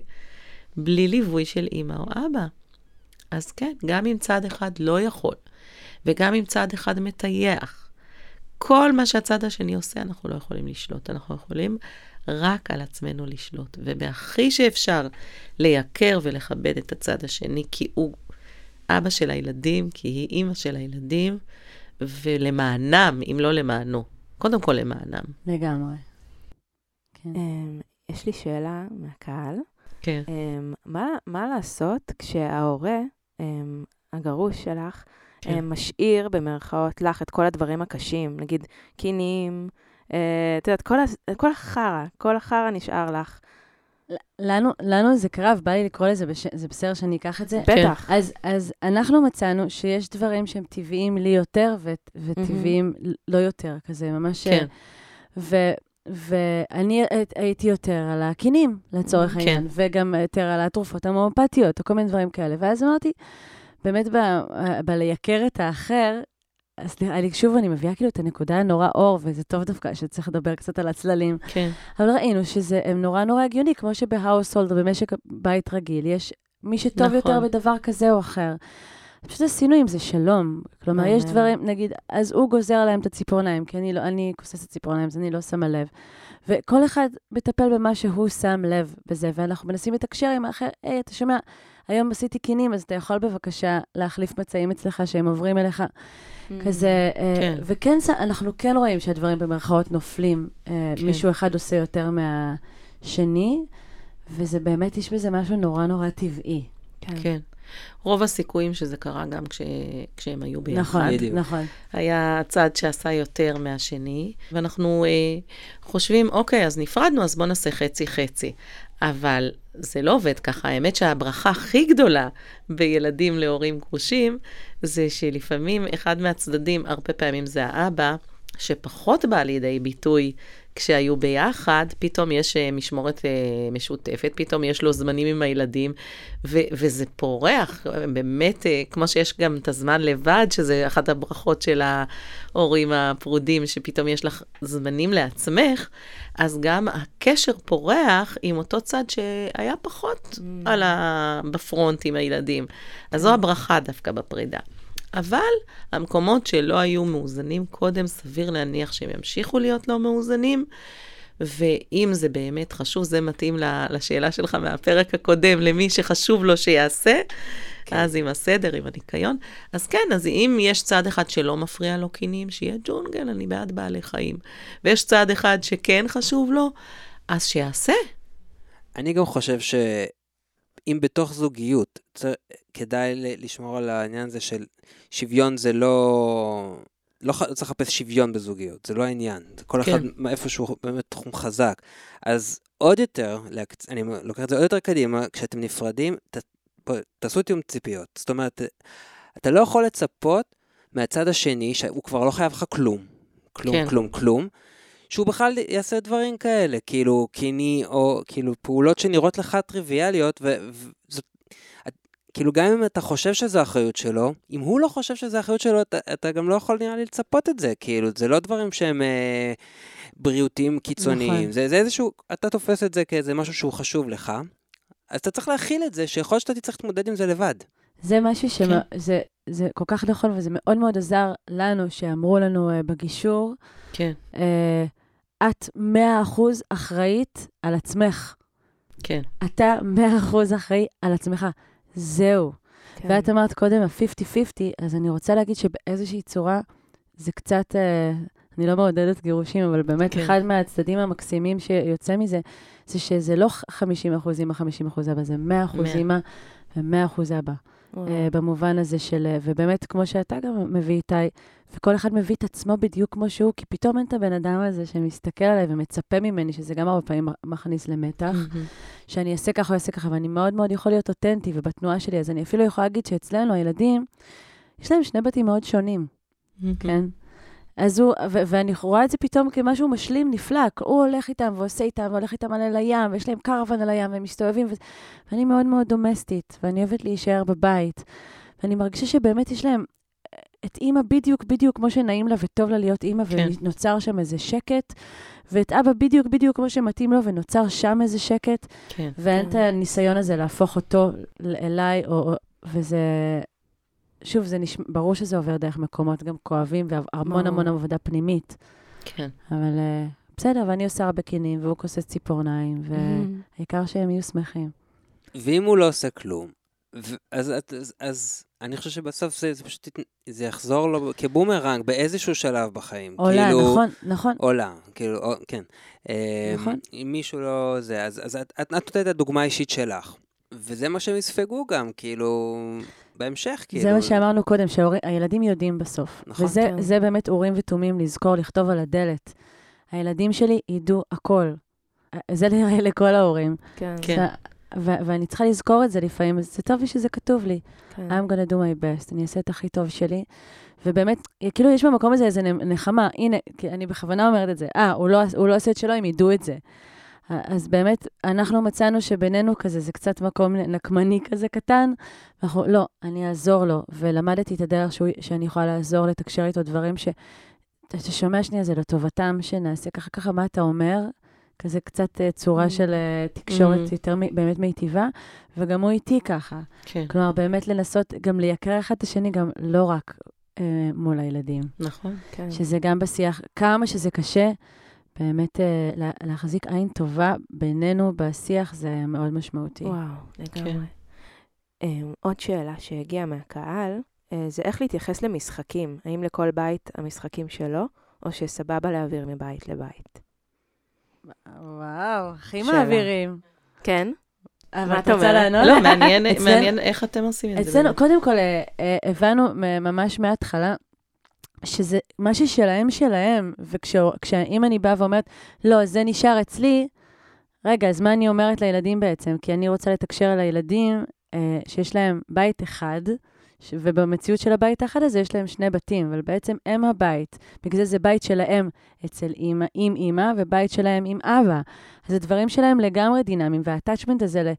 בלי ליווי של אימא או אבא. אז כן, גם אם צד אחד לא יכול, וגם אם צד אחד מטייח, כל מה שהצד השני עושה, אנחנו לא יכולים לשלוט. אנחנו יכולים רק על עצמנו לשלוט. ובהכי שאפשר לייקר ולכבד את הצד השני, כי הוא אבא של הילדים, כי היא אימא של הילדים, ולמענם, אם לא למענו. קודם כל למענם. לגמרי. כן. אמ, יש לי שאלה מהקהל. כן. אמ, מה, מה לעשות כשההורה, אמ, הגרוש שלך, כן. משאיר במרכאות לך את כל הדברים הקשים, נגיד קינים, את יודעת, כל, החרא, כל החרא נשאר לך. לנו, לנו זה קרה, ובא לי לקרוא לזה, בש... זה בסדר שאני אקח את זה? בטח. אז, אז אנחנו מצאנו שיש דברים שהם טבעיים לי יותר ו- וטבעיים לא יותר, כזה ממש... כן. ו, ואני הי- הייתי יותר על הקינים, לצורך כן. העניין, וגם יותר על התרופות המאופתיות, או כל מיני דברים כאלה. ואז אמרתי, באמת, ב- בלייקר את האחר, אז אני, שוב, אני מביאה כאילו את הנקודה הנורא אור, וזה טוב דווקא שצריך לדבר קצת על הצללים. כן. אבל ראינו שזה נורא נורא הגיוני, כמו שבהאוסהולד, במשק בית רגיל, יש מי שטוב נכון. יותר בדבר כזה או אחר. פשוט עשינו עם זה שלום. כלומר, יש. דברים, נגיד, אז הוא גוזר עליהם את הציפורניים, כי אני, לא, אני כוססת ציפורניים, אז אני לא שמה לב. וכל אחד מטפל במה שהוא שם לב בזה, ואנחנו מנסים לתקשר עם האחר, היי, אתה שומע, היום עשיתי קינים, אז אתה יכול בבקשה להחליף מצעים אצלך שהם עוברים אליך. כזה, אה, כן. וכן, אנחנו כן רואים שהדברים במרכאות נופלים. אה, כן. מישהו אחד עושה יותר מהשני, וזה באמת, יש בזה משהו נורא נורא טבעי. כן. כן. רוב הסיכויים שזה קרה גם כש... כשהם היו ביחד. נכון, בדיוק. נכון. היה צד שעשה יותר מהשני, ואנחנו אה, חושבים, אוקיי, אז נפרדנו, אז בואו נעשה חצי-חצי. אבל זה לא עובד ככה. האמת שהברכה הכי גדולה בילדים להורים גרושים, זה שלפעמים אחד מהצדדים, הרבה פעמים זה האבא, שפחות בא לידי ביטוי כשהיו ביחד, פתאום יש אה, משמורת אה, משותפת, פתאום יש לו זמנים עם הילדים, ו- וזה פורח, באמת, אה, כמו שיש גם את הזמן לבד, שזה אחת הברכות של ההורים הפרודים, שפתאום יש לך זמנים לעצמך, אז גם הקשר פורח עם אותו צד שהיה פחות mm. על ה... בפרונט עם הילדים. אז זו הברכה דווקא בפרידה. אבל המקומות שלא היו מאוזנים קודם, סביר להניח שהם ימשיכו להיות לא מאוזנים. ואם זה באמת חשוב, זה מתאים לשאלה שלך מהפרק הקודם, למי שחשוב לו שיעשה, כן. אז עם הסדר, עם הניקיון. אז כן, אז אם יש צד אחד שלא מפריע לו קינים, שיהיה ג'ונגל, אני בעד בעלי חיים. ויש צד אחד שכן חשוב לו, אז שיעשה. אני גם חושב ש... אם בתוך זוגיות, צר, כדאי לשמור על העניין הזה של שוויון זה לא... לא צריך לחפש שוויון בזוגיות, זה לא העניין. זה כל כן. אחד מאיפשהו באמת תחום חזק. אז עוד יותר, אני לוקח את זה עוד יותר קדימה, כשאתם נפרדים, ת, תעשו תיאום ציפיות. זאת אומרת, אתה לא יכול לצפות מהצד השני, שהוא כבר לא חייב לך כלום. כלום, כן. כלום, כלום. שהוא בכלל יעשה דברים כאלה, כאילו קיני, או כאילו פעולות שנראות לך טריוויאליות, וזאת... כאילו גם אם אתה חושב שזו אחריות שלו, אם הוא לא חושב שזו אחריות שלו, אתה, אתה גם לא יכול נראה לי לצפות את זה, כאילו, זה לא דברים שהם אה, בריאותיים קיצוניים, נכון. זה, זה איזשהו, אתה תופס את זה כאיזה משהו שהוא חשוב לך, אז אתה צריך להכיל את זה, שיכול להיות שאתה תצטרך להתמודד עם זה לבד. זה משהו ש... כן. זה, זה כל כך נכון, וזה מאוד מאוד עזר לנו, שאמרו לנו uh, בגישור. כן. Uh, את 100% אחראית על עצמך. כן. אתה 100% אחראי על עצמך. זהו. כן. ואת אמרת קודם, ה-50-50, אז אני רוצה להגיד שבאיזושהי צורה, זה קצת, אה, אני לא מעודדת גירושים, אבל באמת כן. אחד מהצדדים המקסימים שיוצא מזה, זה שזה לא 50 אחוז אימא, 50 אחוז אבא, זה 100 אחוז אימא ו-100 אחוז אבא. uh, במובן הזה של, אה, ובאמת, כמו שאתה גם מביא איתי, וכל אחד מביא את עצמו בדיוק כמו שהוא, כי פתאום אין את הבן אדם הזה שמסתכל עליי ומצפה ממני, שזה גם הרבה פעמים מכניס למתח, שאני אעשה ככה או אעשה ככה, ואני מאוד מאוד יכול להיות אותנטי ובתנועה שלי, אז אני אפילו יכולה להגיד שאצלנו הילדים, יש להם שני בתים מאוד שונים, כן? אז הוא, ו- ואני רואה את זה פתאום כמשהו משלים, נפלק. הוא הולך איתם ועושה איתם, והולך איתם על הים, ויש להם קרוון על הים, והם מסתובבים, ו... ואני מאוד מאוד דומסטית, ואני אוהבת להישאר בבית. ואני מרגישה שבאמת יש להם את אימא בדיוק, בדיוק כמו שנעים לה וטוב לה להיות אימא, כן. ונוצר שם איזה שקט, ואת אבא בדיוק, בדיוק כמו שמתאים לו, ונוצר שם איזה שקט, כן. ואין כן. את הניסיון הזה להפוך אותו אליי, או, וזה... שוב, זה נשמע, ברור שזה עובר דרך מקומות גם כואבים, והמון המון עבודה פנימית. כן. אבל uh, בסדר, ואני עושה הרבה קינים, והוא כוסס ציפורניים, והעיקר שהם יהיו שמחים. ואם הוא לא עושה כלום, ו- אז, אז, אז אני חושב שבסוף זה, זה פשוט, זה יחזור לו כבומרנג באיזשהו שלב בחיים. עולה, כאילו, נכון, נכון. עולה, כאילו, או, כן. נכון. אם מישהו לא זה, אז, אז את, את נותנת את הדוגמה האישית שלך. וזה מה שהם יספגו גם, כאילו, בהמשך, כאילו. זה מה שאמרנו קודם, שהילדים יודעים בסוף. נכון. וזה כן. זה באמת אורים ותומים לזכור, לכתוב על הדלת. הילדים שלי ידעו הכל. זה נראה לכל ההורים. כן. כן. ו- ואני צריכה לזכור את זה לפעמים, אז זה טוב לי שזה כתוב לי. כן. I'm gonna do my best, אני אעשה את הכי טוב שלי. ובאמת, כאילו יש במקום הזה איזה נחמה, הנה, כי אני בכוונה אומרת את זה, אה, הוא לא, הוא לא עושה את שלו, הם ידעו את זה. אז באמת, אנחנו מצאנו שבינינו כזה, זה קצת מקום נקמני כזה קטן, ואנחנו, לא, אני אעזור לו, ולמדתי את הדרך שהוא, שאני יכולה לעזור, לתקשר איתו דברים ש... אתה שומע שנייה, זה לטובתם, שנעשה ככה ככה, מה אתה אומר? כזה קצת uh, צורה mm. של uh, תקשורת mm. יותר באמת מיטיבה, וגם הוא איתי ככה. כן. כלומר, באמת לנסות גם לייקר אחד את השני, גם לא רק uh, מול הילדים. נכון, כן. שזה גם בשיח, כמה שזה קשה, באמת uh, להחזיק עין טובה בינינו בשיח זה מאוד משמעותי. וואו, לגמרי. כן. Um, עוד שאלה שהגיעה מהקהל, uh, זה איך להתייחס למשחקים. האם לכל בית המשחקים שלו, או שסבבה להעביר מבית לבית? וואו, הכי מעבירים. כן. אבל את רוצה לענות? לא, מעניין איך אתם עושים את זה. אצלנו, קודם כל, אה, אה, הבנו ממש מההתחלה, שזה מה ששלהם שלהם, וכשאם אני באה ואומרת, לא, זה נשאר אצלי, רגע, אז מה אני אומרת לילדים בעצם? כי אני רוצה לתקשר על הילדים אה, שיש להם בית אחד, ובמציאות של הבית האחד הזה יש להם שני בתים, אבל בעצם הם הבית. בגלל זה זה בית שלהם אצל אימא, עם אימא, ובית שלהם עם אבא. אז הדברים שלהם לגמרי דינמיים, והטאצ'מנט הזה,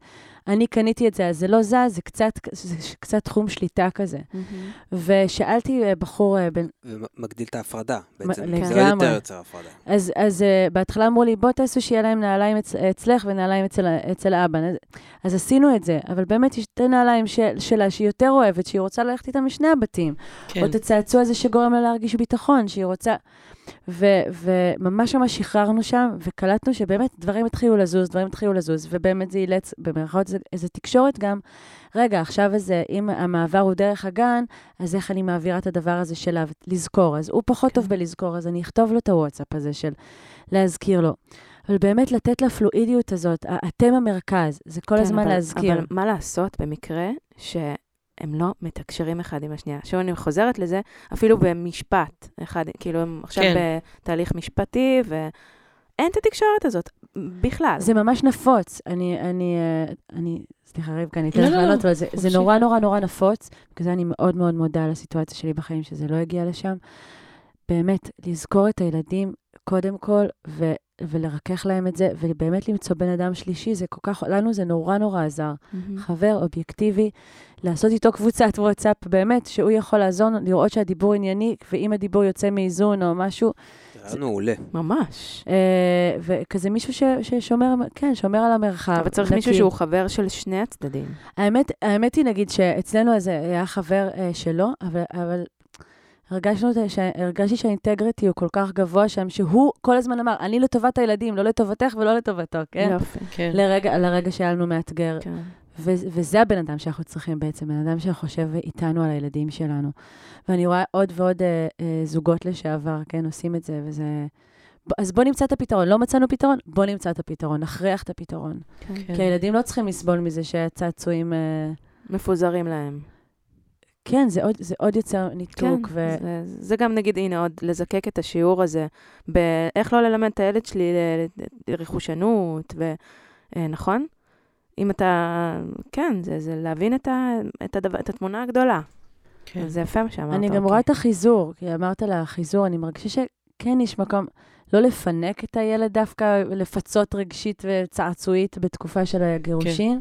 אני קניתי את זה, אז זה לא זז, זה קצת, זה קצת תחום שליטה כזה. ושאלתי אה, בחור אה, בן... ומגדיל את ההפרדה, בעצם. לגמרי. זה עוד יותר יוצר הפרדה. אז, אז uh, בהתחלה אמרו לי, בוא תעשו שיהיה להם נעליים אצ, אצלך ונעליים אצל, אצל האבא. אז, אז עשינו את זה, אבל באמת יש שתי נעליים של, שלה שהיא יותר אוהבת, שהיא רוצה ללכת איתם משני הבתים. כן. או את הצעצוע הזה שגורם לה להרגיש ביטחון, שהיא רוצה... ו- וממש ממש שחררנו שם, וקלטנו שבאמת דברים התחילו לזוז, דברים התחילו לזוז, ובאמת זה אילץ, במרכאות, איזה, תקשורת גם. רגע, עכשיו איזה, אם המעבר הוא דרך הגן, אז איך אני מעבירה את הדבר הזה שלה, לזכור. אז הוא פחות טוב בלזכור, אז אני אכתוב לו את הוואטסאפ הזה של להזכיר לו. אבל באמת לתת לפלואידיות הזאת, אתם המרכז, זה כל כן, הזמן אבל, להזכיר. אבל מה לעשות במקרה שהם לא מתקשרים אחד עם השנייה? שוב, אני חוזרת לזה, אפילו במשפט אחד, כאילו הם עכשיו כן. בתהליך משפטי, ואין את התקשורת הזאת בכלל. זה ממש נפוץ. אני, אני, אה, אני, סליחה, רבקה, אני אתן לא, לך לא, לא, לענות, אבל זה, זה. נורא נורא נורא נפוץ. בגלל זה אני מאוד מאוד מודה על הסיטואציה שלי בחיים, שזה לא הגיע לשם. באמת, לזכור את הילדים קודם כל, ו, ולרכך להם את זה, ובאמת למצוא בן אדם שלישי, זה כל כך, לנו זה נורא נורא עזר. מהמם. חבר אובייקטיבי, לעשות איתו קבוצת וואטסאפ, באמת, שהוא יכול לעזור, לראות שהדיבור ענייני, ואם הדיבור יוצא מאיזון או משהו, זה רעיון מעולה. ממש. אה, וכזה מישהו ש, ששומר, כן, שומר על המרחב. אבל צריך נקי. מישהו שהוא חבר של שני הצדדים. האמת, האמת היא, נגיד, שאצלנו זה היה חבר אה, שלו, אבל, אבל הרגשנו, את- ש- הרגשתי שהאינטגריטי הוא כל כך גבוה שם, שהוא כל הזמן אמר, אני לטובת הילדים, לא לטובתך ולא לטובתו, כן? יופי. כן. לרגע, לרגע שהיה לנו מאתגר. כן. ו- וזה הבן אדם שאנחנו צריכים בעצם, בן אדם שחושב איתנו על הילדים שלנו. ואני רואה עוד ועוד אה, אה, זוגות לשעבר, כן, עושים את זה, וזה... ב- אז בוא נמצא את הפתרון. לא מצאנו פתרון? בוא נמצא את הפתרון, נכריח את הפתרון. כן. כי הילדים לא צריכים לסבול מזה שהצעצועים... אה, מפוזרים להם. כן, זה עוד, זה עוד יוצר כן, ניתוק. ו... זה, זה גם נגיד, הנה עוד, לזקק את השיעור הזה, באיך לא ללמד את הילד שלי לרכושנות, ו... אה, נכון? אם אתה, כן, זה, זה להבין את, ה, את, הדבר, את התמונה הגדולה. כן. זה יפה מה שאמרת. אני גם אוקיי. רואה את החיזור, כי אמרת לה חיזור, אני מרגישה שכן יש מקום לא לפנק את הילד דווקא, לפצות רגשית וצעצועית בתקופה של הגירושין,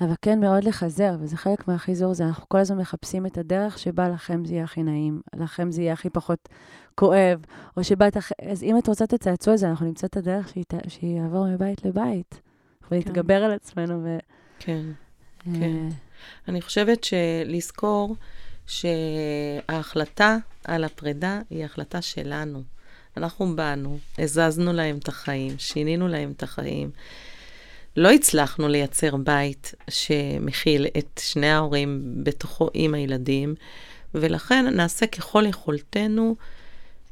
אבל כן מאוד לחזר, וזה חלק מהחיזור, זה אנחנו כל הזמן מחפשים את הדרך שבה לכם זה יהיה הכי נעים, לכם זה יהיה הכי פחות כואב, או שבאת, אח- אז אם את רוצה את הצעצוע הזה, אנחנו נמצא את הדרך שהיא, שיעבור מבית לבית, ולהתגבר על עצמנו. ו... כן. אה, כן. אני חושבת שלזכור שההחלטה על הפרידה היא החלטה שלנו. אנחנו באנו, הזזנו להם את החיים, שינינו להם את החיים. לא הצלחנו לייצר בית שמכיל את שני ההורים בתוכו עם הילדים, ולכן נעשה ככל יכולתנו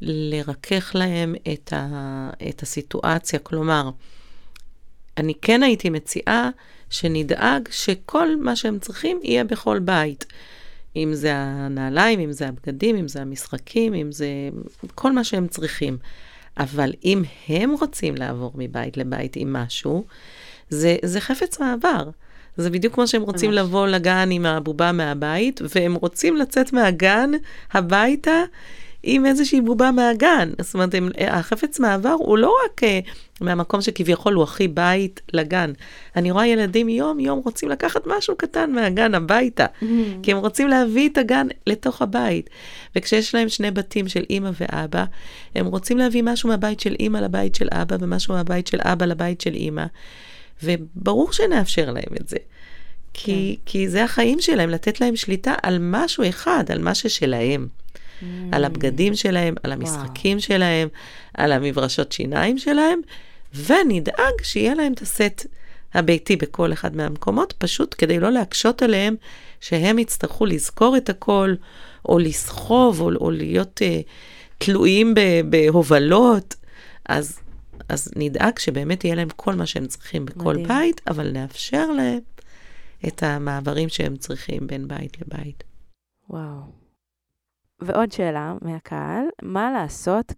לרכך להם את, ה, את הסיטואציה. כלומר, אני כן הייתי מציעה שנדאג שכל מה שהם צריכים יהיה בכל בית. אם זה הנעליים, אם זה הבגדים, אם זה המשחקים, אם זה כל מה שהם צריכים. אבל אם הם רוצים לעבור מבית לבית עם משהו, זה, זה חפץ מעבר. זה בדיוק כמו שהם רוצים ממש. לבוא לגן עם הבובה מהבית, והם רוצים לצאת מהגן הביתה עם איזושהי בובה מהגן. זאת אומרת, הם, החפץ מעבר הוא לא רק uh, מהמקום שכביכול הוא הכי בית לגן. אני רואה ילדים יום-יום רוצים לקחת משהו קטן מהגן הביתה, כי הם רוצים להביא את הגן לתוך הבית. וכשיש להם שני בתים של אימא ואבא, הם רוצים להביא משהו מהבית של אימא לבית של אבא, ומשהו מהבית של אבא לבית של אימא. וברור שנאפשר להם את זה. כי, כי זה החיים שלהם, לתת להם שליטה על משהו אחד, על מה ששלהם. על הבגדים שלהם, על המשחקים שלהם, על המברשות שיניים שלהם, ונדאג שיהיה להם את הסט הביתי בכל אחד מהמקומות, פשוט כדי לא להקשות עליהם שהם יצטרכו לזכור את הכל, או לסחוב, או, או להיות uh, תלויים בהובלות. אז, אז נדאג שבאמת יהיה להם כל מה שהם צריכים בכל מדהים. בית, אבל נאפשר להם את המעברים שהם צריכים בין בית לבית. וואו. ועוד שאלה מהקהל, מה לעשות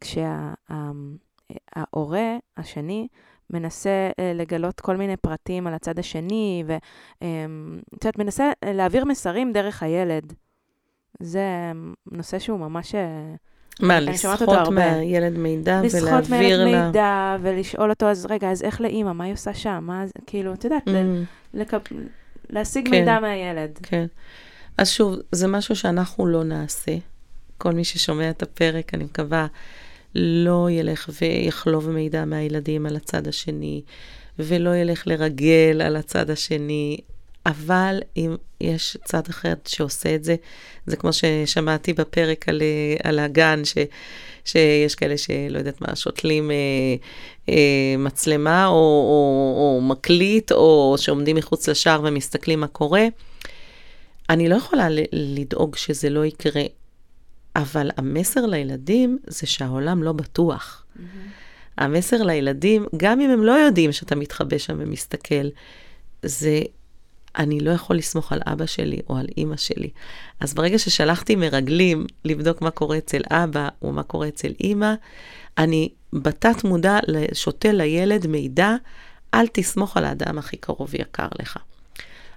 כשההורה השני מנסה אה, לגלות כל מיני פרטים על הצד השני, ואת יודעת, מנסה להעביר מסרים דרך הילד. זה נושא שהוא ממש... מה, לסחוט. מהילד מידע לסחוט ולהעביר לה... מידע, ולשאול אותו, אז רגע, אז איך לאימא, מה היא עושה שם? מה כאילו, את יודעת, Mm. להשיג כן. מידע מהילד. כן. אז שוב, זה משהו שאנחנו לא נעשה. כל מי ששומע את הפרק, אני מקווה, לא ילך ויחלוב מידע מהילדים על הצד השני, ולא ילך לרגל על הצד השני. אבל אם יש צד אחר שעושה את זה, זה כמו ששמעתי בפרק על, אה, על הגן, ש, שיש כאלה שלא יודעת מה, שותלים אה, אה, מצלמה או, או, או מקליט, או שעומדים מחוץ לשער ומסתכלים מה קורה. אני לא יכולה לדאוג שזה לא יקרה, אבל המסר לילדים זה שהעולם לא בטוח. המסר לילדים, גם אם הם לא יודעים שאתה מתחבא שם ומסתכל, זה אני לא יכול לסמוך על אבא שלי או על אימא שלי. אז ברגע ששלחתי מרגלים לבדוק מה קורה אצל אבא או מה קורה אצל אימא, אני בתת מודע שותה לילד מידע, אל תסמוך על האדם הכי קרוב ויקר לך.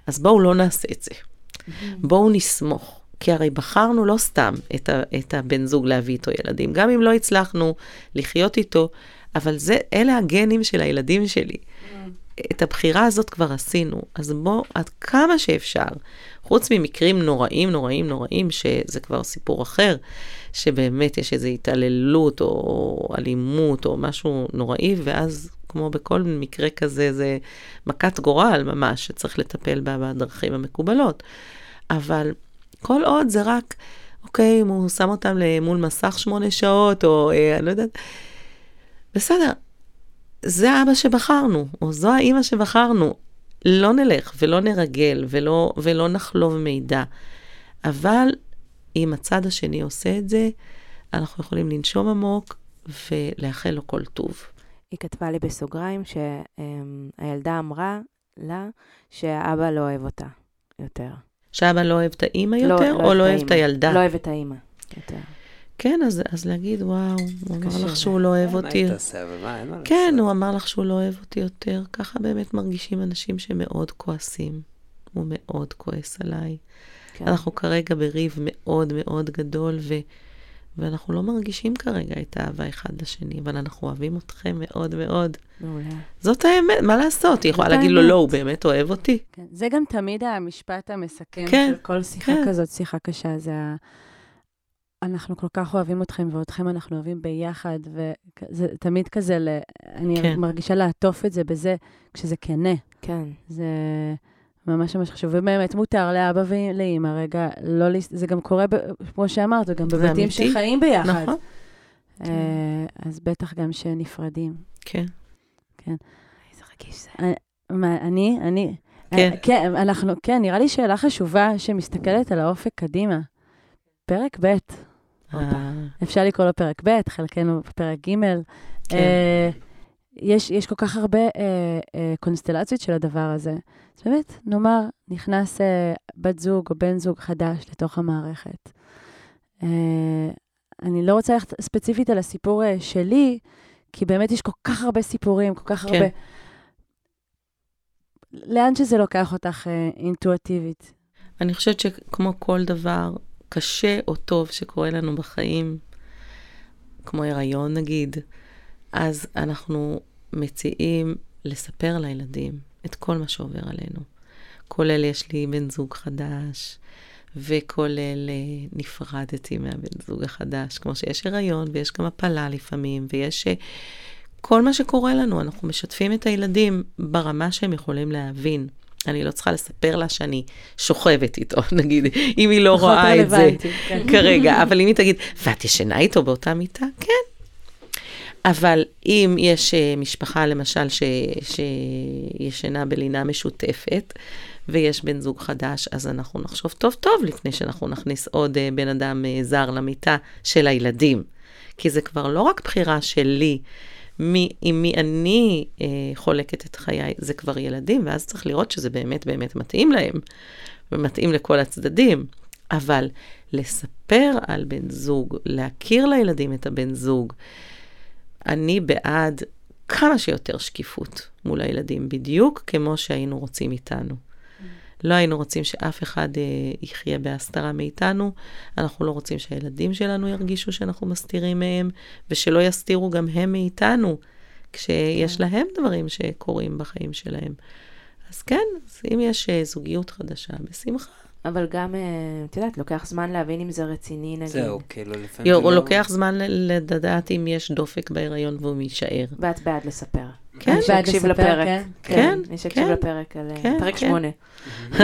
אז בואו לא נעשה את זה. בואו נסמוך. כי הרי בחרנו לא סתם את, ה, את הבן זוג להביא איתו ילדים, גם אם לא הצלחנו לחיות איתו, אבל זה, אלה הגנים של הילדים שלי. את הבחירה הזאת כבר עשינו, אז בואו עד כמה שאפשר, חוץ ממקרים נוראים, נוראים, נוראים, שזה כבר סיפור אחר, שבאמת יש איזו התעללות או אלימות או משהו נוראי, ואז כמו בכל מקרה כזה, זה מכת גורל ממש, שצריך לטפל בה בדרכים המקובלות. אבל כל עוד זה רק, אוקיי, אם הוא שם אותם מול מסך שמונה שעות, או אה, אני לא יודעת, בסדר, זה האבא שבחרנו, או זו האימא שבחרנו. לא נלך ולא נרגל ולא, ולא נחלוב מידע. אבל אם הצד השני עושה את זה, אנחנו יכולים לנשום עמוק ולאחל לו כל טוב. היא כתבה לי בסוגריים שהילדה אמרה לה שהאבא לא אוהב אותה יותר. שאבא לא אוהב את האימא לא- יותר, לא או לא אוהב את. הילדה? לא אוהב את האימא יותר. כן, אז, אז להגיד, וואו, הוא אמר. לך שהוא לא אוהב אותי. מה, אין מה לעשות. כן, הוא אמר לך שהוא לא אוהב אותי יותר. ככה באמת מרגישים אנשים שמאוד כועסים. הוא מאוד כועס עליי. כן. אנחנו כרגע בריב מאוד מאוד גדול, ו... ואנחנו לא מרגישים כרגע את האהבה אחד לשני, אבל אנחנו אוהבים אתכם מאוד מאוד. מעולה. זאת האמת, מה לעשות? היא יכולה להגיד לו. לא, הוא באמת אוהב אותי. כן. זה גם תמיד המשפט המסכם כן, של כל שיחה כן. כזאת, שיחה קשה, זה ה... אנחנו כל כך אוהבים אתכם, ואתכם אנחנו אוהבים ביחד, וזה תמיד כזה, ל... אני כן. מרגישה לעטוף את זה בזה, כשזה כנה. כן. זה ממש ממש חשוב. ובאמת מותר לאבא ולאמא, רגע, לא... לס- זה גם קורה, ב... כמו שאמרת, גם בבתים אמיתי. שחיים ביחד. נכון. אה, אז בטח גם שנפרדים. כן. איזה רגיש זה. מה, אני? אני? כן. אה, כן, אנחנו, כן, נראה לי שאלה חשובה שמסתכלת על האופק קדימה. פרק ב', אה, אפשר לקרוא לו פרק ב', חלקנו בפרק ג'. כן. אה, יש, יש כל כך הרבה אה, אה, קונסטלציות של הדבר הזה. אז באמת, נאמר, נכנס אה, בת זוג או בן זוג חדש לתוך המערכת. אה, אני לא רוצה ללכת ספציפית על הסיפור אה, שלי, כי באמת יש כל כך הרבה סיפורים, כל כך כן. הרבה... לאן שזה לוקח אותך אה, אינטואטיבית. אני חושבת שכמו כל דבר קשה או טוב שקורה לנו בחיים, כמו הריון נגיד, אז אנחנו מציעים לספר לילדים את כל מה שעובר עלינו. כולל יש לי בן זוג חדש, וכולל אה, נפרדתי מהבן זוג החדש, כמו שיש הריון ויש גם הפלה לפעמים, ויש אה, כל מה שקורה לנו, אנחנו משתפים את הילדים ברמה שהם יכולים להבין. אני לא צריכה לספר לה שאני שוכבת איתו, נגיד, אם היא לא רואה את זה כן. כרגע, אבל אם היא תגיד, ואת ישנה איתו באותה מיטה? כן. אבל אם יש אה, משפחה, למשל, ש, שישנה בלינה משותפת, ויש בן זוג חדש, אז אנחנו נחשוב טוב טוב לפני שאנחנו נכניס עוד אה, בן אדם אה, זר למיטה של הילדים. כי זה כבר לא רק בחירה שלי, מי, עם מי אני אה, חולקת את חיי, זה כבר ילדים, ואז צריך לראות שזה באמת באמת מתאים להם, ומתאים לכל הצדדים. אבל לספר על בן זוג, להכיר לילדים את הבן זוג, אני בעד כמה שיותר שקיפות מול הילדים, בדיוק כמו שהיינו רוצים איתנו. לא היינו רוצים שאף אחד אה, יחיה בהסתרה מאיתנו, אנחנו לא רוצים שהילדים שלנו ירגישו שאנחנו מסתירים מהם, ושלא יסתירו גם הם מאיתנו, כשיש כן. להם דברים שקורים בחיים שלהם. אז כן, אז אם יש אה, זוגיות חדשה, בשמחה. אבל גם, אה, את יודעת, לוקח זמן להבין אם זה רציני, נגיד. זהו, כאילו לפעמים או לא... לוקח זמן לדעת אם יש דופק בהיריון והוא יישאר. ואת בעד לספר. כן, מי שיקשיב בעד לספר, לפרק. כן. כן, מי שיקשיב כן. לפרק על אה, כן, פרק כן. שמונה.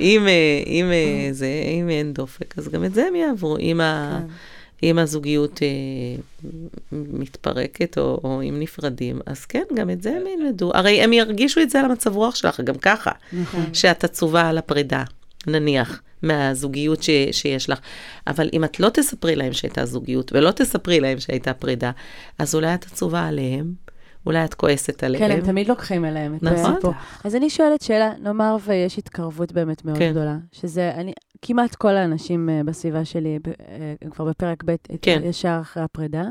אם, אה, אם, אה, זה, אם אין דופק, אז גם את זה הם יעברו. אם, ה, כן. אם הזוגיות מתפרקת או, או אם נפרדים, אז כן, גם את זה הם ילמדו. הרי הם ירגישו את זה על המצב רוח שלך, גם ככה, נכון. שאת עצובה על הפרידה, נניח, מהזוגיות ש, שיש לך. אבל אם את לא תספרי להם שהייתה זוגיות ולא תספרי להם שהייתה פרידה, אז אולי את עצובה עליהם, אולי את כועסת עליהם. כן, הם תמיד לוקחים אליהם את נכון. הסיפור. אז אני שואלת שאלה, נאמר ויש התקרבות באמת מאוד כן. גדולה, שזה, אני, כמעט כל האנשים אה, בסביבה שלי, אה, הם כבר בפרק ב', כן. ישר אחרי הפרידה.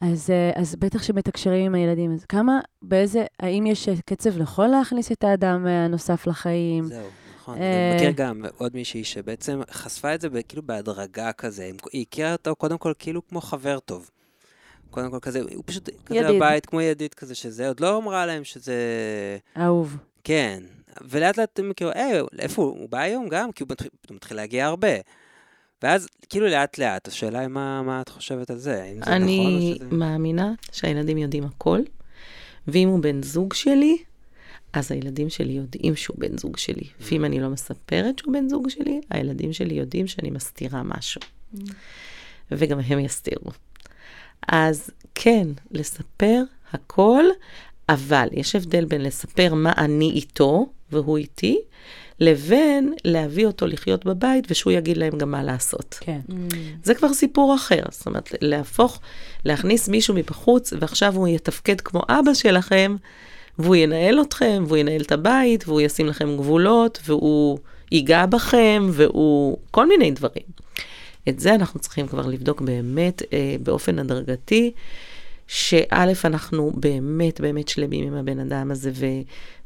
אז, אה, אז בטח שמתקשרים עם הילדים, אז כמה, באיזה, האם יש קצב לכל להכניס את האדם הנוסף לחיים? זהו, נכון. אני מכיר גם עוד מישהי שבעצם חשפה את זה כאילו בהדרגה כזה. היא הכירה אותו קודם כל כאילו כמו חבר טוב. קודם כל כזה, הוא פשוט כזה ידיד. בבית, כמו ידיד כזה, שזה עוד לא אמרה להם שזה... אהוב. כן. ולאט לאט הם כאילו, היי, איפה הוא? הוא בא היום גם? כי הוא מתחיל, הוא מתחיל להגיע הרבה. ואז, כאילו לאט לאט, השאלה היא מה, מה את חושבת על זה? האם זה נכון או אני שזה... מאמינה שהילדים יודעים הכל, ואם הוא בן זוג שלי, אז הילדים שלי יודעים שהוא בן זוג שלי. ואם אני לא מספרת שהוא בן זוג שלי, הילדים שלי יודעים שאני מסתירה משהו. וגם הם יסתירו. אז כן, לספר הכל, אבל יש הבדל בין לספר מה אני איתו והוא איתי, לבין להביא אותו לחיות בבית ושהוא יגיד להם גם מה לעשות. כן. זה כבר סיפור אחר. זאת אומרת, להפוך, להכניס מישהו מבחוץ, ועכשיו הוא יתפקד כמו אבא שלכם, והוא ינהל אתכם, והוא ינהל את הבית, והוא ישים לכם גבולות, והוא ייגע בכם, והוא... כל מיני דברים. את זה אנחנו צריכים כבר לבדוק באמת אה, באופן הדרגתי, שא', אנחנו באמת באמת שלמים עם הבן אדם הזה, ו,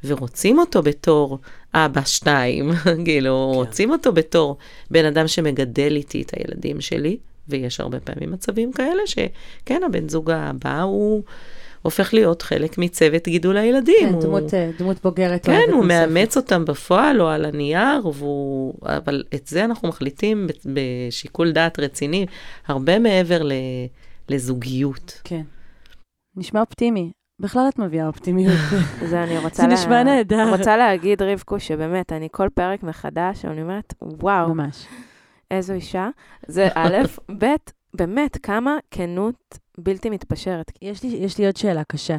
ורוצים אותו בתור אבא שתיים, כאילו, כן. רוצים אותו בתור בן אדם שמגדל איתי את הילדים שלי, ויש הרבה פעמים מצבים כאלה שכן, הבן זוג הבא הוא הופך להיות חלק מצוות גידול הילדים. כן, הוא... דמות, אה, דמות בוגרת. כן, הוא. מאמץ אותם בפועל או על הנייר, והוא... אבל את זה אנחנו מחליטים בשיקול דעת רציני, הרבה מעבר ל... לזוגיות. כן. נשמע אופטימי. בכלל את מביאה אופטימיות. זה אני רוצה... זה נשמע נהדר. רוצה להגיד, רבקו, שבאמת, אני כל פרק מחדש, אני אומרת, וואו, ממש. איזו אישה. זה א', ב', באמת, כמה כנות בלתי מתפשרת. יש לי, יש לי עוד שאלה קשה.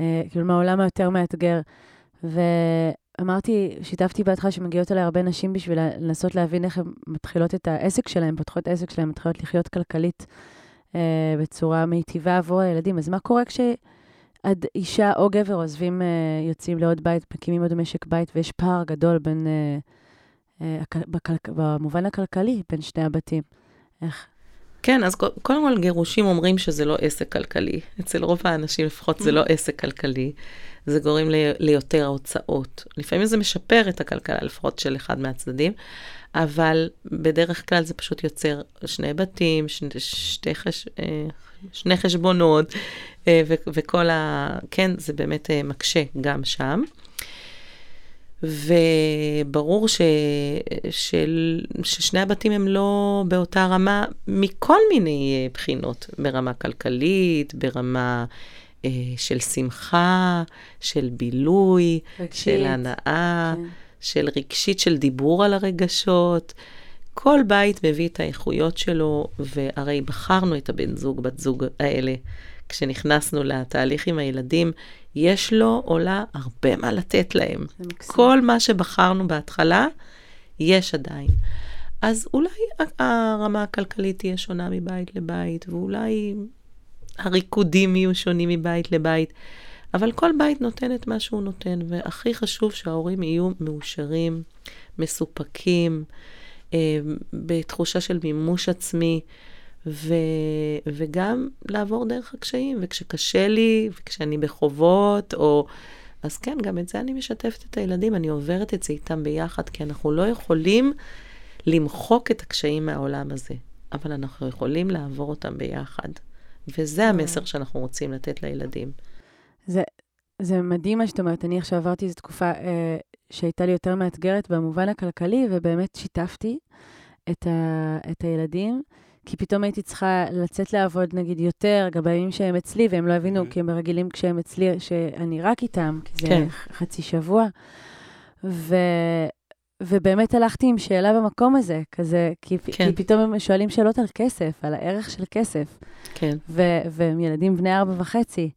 אה, כאילו, מהעולם היותר מאתגר. ואמרתי, שיתפתי בהתחלה שמגיעות אליי הרבה נשים בשביל לנסות להבין איך הן מתחילות את העסק שלהן, פותחות עסק שלהן, מתחילות לחיות כלכלית אה, בצורה מיטיבה עבור הילדים. אז מה קורה כשעד אישה או גבר עוזבים, אה, יוצאים לעוד בית, מקימים עוד משק בית, ויש פער גדול בין, אה, אה, בכלכ... במובן הכלכלי, בין שני הבתים? איך? כן, אז קו- קודם כל גירושים אומרים שזה לא עסק כלכלי. אצל רוב האנשים לפחות זה לא עסק כלכלי. זה גורם ל- ליותר הוצאות. לפעמים זה משפר את הכלכלה, לפחות של אחד מהצדדים, אבל בדרך כלל זה פשוט יוצר שני בתים, ש- שתי חש... אה, שני חשבונות, אה, ו- וכל ה... כן, זה באמת אה, מקשה גם שם. וברור ש... של... ששני הבתים הם לא באותה רמה מכל מיני אה, בחינות, ברמה כלכלית, ברמה אה, של שמחה, של בילוי, של הנאה, כן. של רגשית, של דיבור על הרגשות. כל בית מביא את האיכויות שלו, והרי בחרנו את הבן זוג, בת זוג האלה. כשנכנסנו לתהליך עם הילדים, יש לו או לה הרבה מה לתת להם. כל מה שבחרנו בהתחלה, יש עדיין. אז אולי הרמה הכלכלית תהיה שונה מבית לבית, ואולי הריקודים יהיו שונים מבית לבית, אבל כל בית נותן את מה שהוא נותן, והכי חשוב שההורים יהיו מאושרים, מסופקים, אה, בתחושה של מימוש עצמי, ו, וגם לעבור דרך הקשיים, וכשקשה לי, וכשאני בחובות, או... אז כן, גם את זה אני משתפת את הילדים, אני עוברת את זה איתם ביחד, כי אנחנו לא יכולים למחוק את הקשיים מהעולם הזה, אבל אנחנו יכולים לעבור אותם ביחד. וזה המסר שאנחנו רוצים לתת לילדים. זה, זה מדהים מה שאת אומרת. אני עכשיו עברתי איזו תקופה אה, שהייתה לי יותר מאתגרת במובן הכלכלי, ובאמת שיתפתי את, ה, את הילדים. כי פתאום הייתי צריכה לצאת לעבוד, נגיד, יותר, גם בימים שהם אצלי, והם לא הבינו, כי הם רגילים כשהם אצלי, שאני רק איתם, כי זה כן. חצי שבוע. ו... ובאמת הלכתי עם שאלה במקום הזה, כזה, כי, כן. כי פתאום הם שואלים שאלות על כסף, על הערך של כסף. כן. ו- והם ילדים בני ארבע וחצי.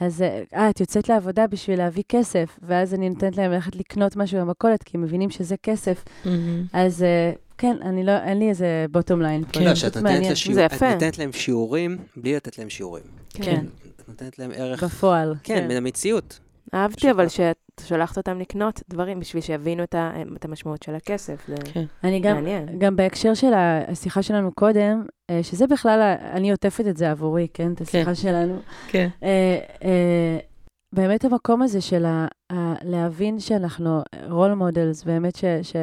אז, אה, את יוצאת לעבודה בשביל להביא כסף, ואז אני נותנת להם ללכת לקנות משהו במכולת, כי הם מבינים שזה כסף. Mm-hmm. אז אה, כן, אני לא, אין לי איזה בוטום ליין פה. כן, שאת נותנת, לשיעור, זה יפה. את נותנת להם שיעורים בלי לתת להם שיעורים. כן. כן. את נותנת להם ערך... בפועל. כן, כן. מן המציאות. אהבתי, אבל שאת שולחת אותם לקנות דברים בשביל שיבינו את, ה, את המשמעות של הכסף. זה כן. אני גם, מעניין. גם בהקשר של השיחה שלנו קודם, אה, שזה בכלל, אני עוטפת את זה עבורי, כן? את השיחה כן. שלנו. כן. אה, אה, באמת המקום הזה של ה, ה, להבין שאנחנו role models, באמת ש... ש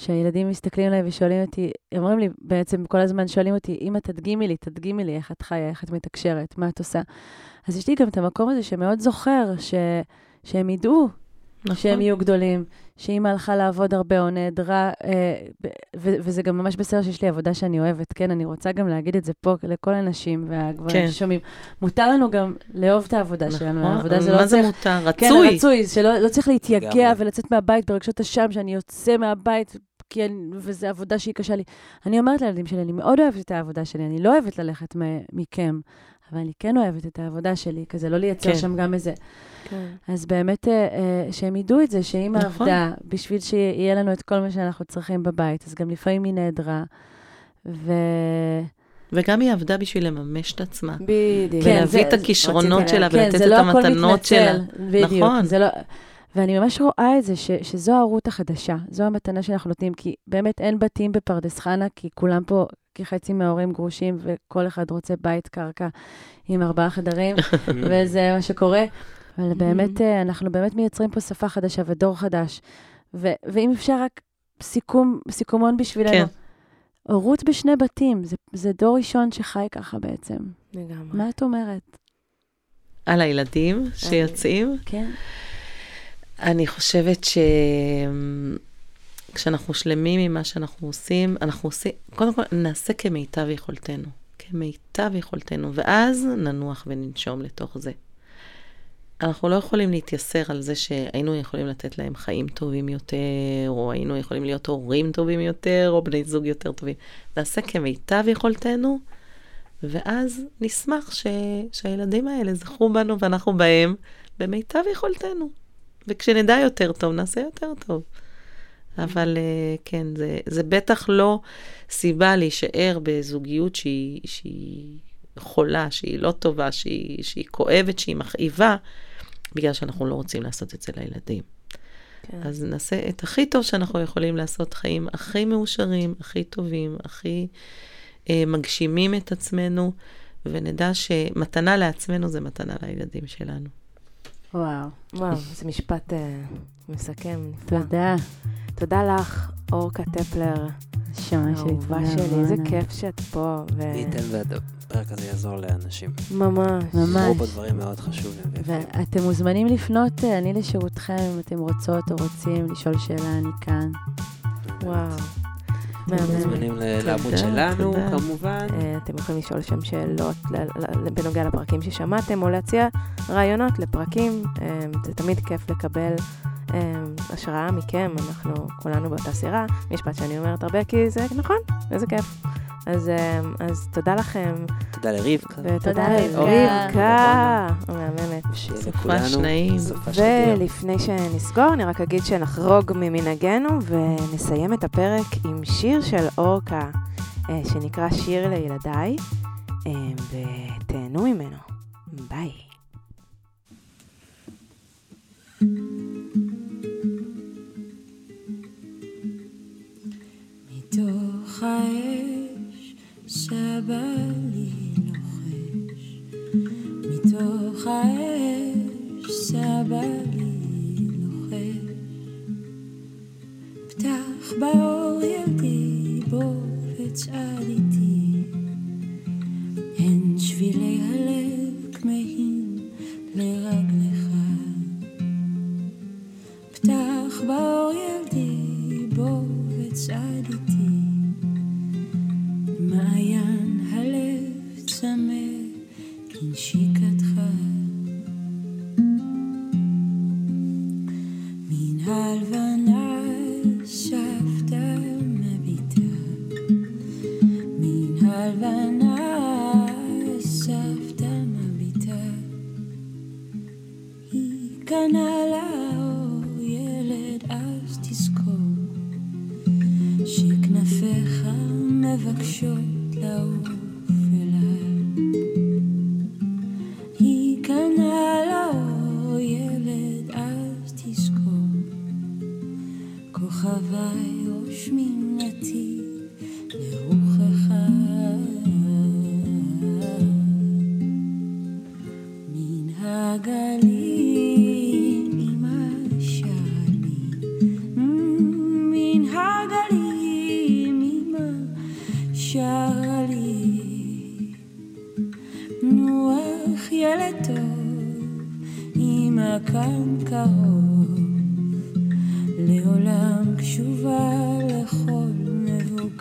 שהילדים מסתכלים עליי ושואלים אותי, אומרים לי, בעצם כל הזמן שואלים אותי, אמא, תדגימי לי, תדגימי לי איך את חיה, איך את מתקשרת, מה את עושה. אז יש לי גם את המקום הזה שמאוד זוכר, ש... שהם ידעו נכון. שהם יהיו גדולים, שאימא הלכה לעבוד הרבה או נעדרה, אה, ו- וזה גם ממש בסדר שיש לי עבודה שאני אוהבת, כן? אני רוצה גם להגיד את זה פה לכל הנשים והגברים כן. ששומעים. מותר לנו גם לאהוב את העבודה נכון. שלנו, העבודה זה לא צריך... מה זה מותר? כן, רצוי. כן, רצוי, שלא לא צריך להתייגע ולצאת מהבית ברגשות אשם, שאני יוצא מהבית, כי אני, וזו עבודה שהיא קשה לי. אני אומרת לילדים שלי, אני מאוד אוהבת את העבודה שלי, אני לא אוהבת ללכת מכם, אבל אני כן אוהבת את העבודה שלי, כזה לא לייצר כן. שם גם איזה... כן. אז באמת, אה, אה, שהם ידעו את זה, שאימא נכון. עבדה בשביל שיהיה לנו את כל מה שאנחנו צריכים בבית, אז גם לפעמים היא נעדרה. ו... וגם היא עבדה בשביל לממש את עצמה. בדיוק. כן, ולהביא את הכישרונות שלה כן, ולתת את לא המתנות שלה. בדיוק, נכון. זה לא... ואני ממש רואה את זה, ש, שזו הרות החדשה, זו המתנה שאנחנו נותנים, כי באמת אין בתים בפרדס חנה, כי כולם פה, כי חצי מההורים גרושים, וכל אחד רוצה בית קרקע עם ארבעה חדרים, וזה מה שקורה. אבל באמת, אה, אנחנו באמת מייצרים פה שפה חדשה ודור חדש. ו- ואם אפשר רק סיכום, סיכומון בשבילנו. כן. הורות בשני בתים, זה, זה דור ראשון שחי ככה בעצם. לגמרי. מה את אומרת? על הילדים שיוצאים? כן. אני חושבת שכשאנחנו שלמים עם מה שאנחנו עושים, אנחנו עושים, קודם כל נעשה כמיטב יכולתנו. כמיטב יכולתנו, ואז ננוח וננשום לתוך זה. אנחנו לא יכולים להתייסר על זה שהיינו יכולים לתת להם חיים טובים יותר, או היינו יכולים להיות הורים טובים יותר, או בני זוג יותר טובים. נעשה כמיטב יכולתנו, ואז נשמח ש... שהילדים האלה זכו בנו ואנחנו בהם במיטב יכולתנו. וכשנדע יותר טוב, נעשה יותר טוב. אבל אה, כן, זה, זה בטח לא סיבה להישאר בזוגיות שהיא, שהיא חולה, שהיא לא טובה, שהיא, שהיא כואבת, שהיא מכאיבה, בגלל שאנחנו לא רוצים לעשות את זה לילדים. כן. אז נעשה את הכי טוב שאנחנו יכולים לעשות חיים הכי מאושרים, הכי טובים, הכי אה, מגשימים את עצמנו, ונדע שמתנה לעצמנו זה מתנה לילדים שלנו. וואו. וואו, זה משפט uh, מסכם. תודה. תודה לך, אורקה טפלר. נשמה שלי, תודה שלי, איזה כיף שאת פה. ו... מי ייתן והפרק הזה יעזור לאנשים. ממש. ממש. דיברו פה דברים מאוד חשובים. ואתם מוזמנים לפנות, אה, אני לשירותכם, אם אתם רוצות או רוצים לשאול שאלה, אני כאן. וואו. מוזמנים לעמוד שלנו, כמובן. אה, אתם יכולים לשאול שם שאלות בנוגע לפרקים ששמעתם, או להציע רעיונות לפרקים. אה, זה תמיד כיף לקבל אה, השראה מכם, אנחנו כולנו באותה סירה. משפט שאני אומרת הרבה, כי זה נכון, איזה כיף. אז, אמ, אז תודה לכם. תודה לרבקה. ותודה לרבקה, המהממת. סופש נעים. ולפני שנסגור, אני רק אגיד שנחרוג ממנהגנו ונסיים את הפרק עם שיר של אורקה, אה, שנקרא שיר לילדיי, אה, ותהנו ממנו. ביי. מתוך האש survive.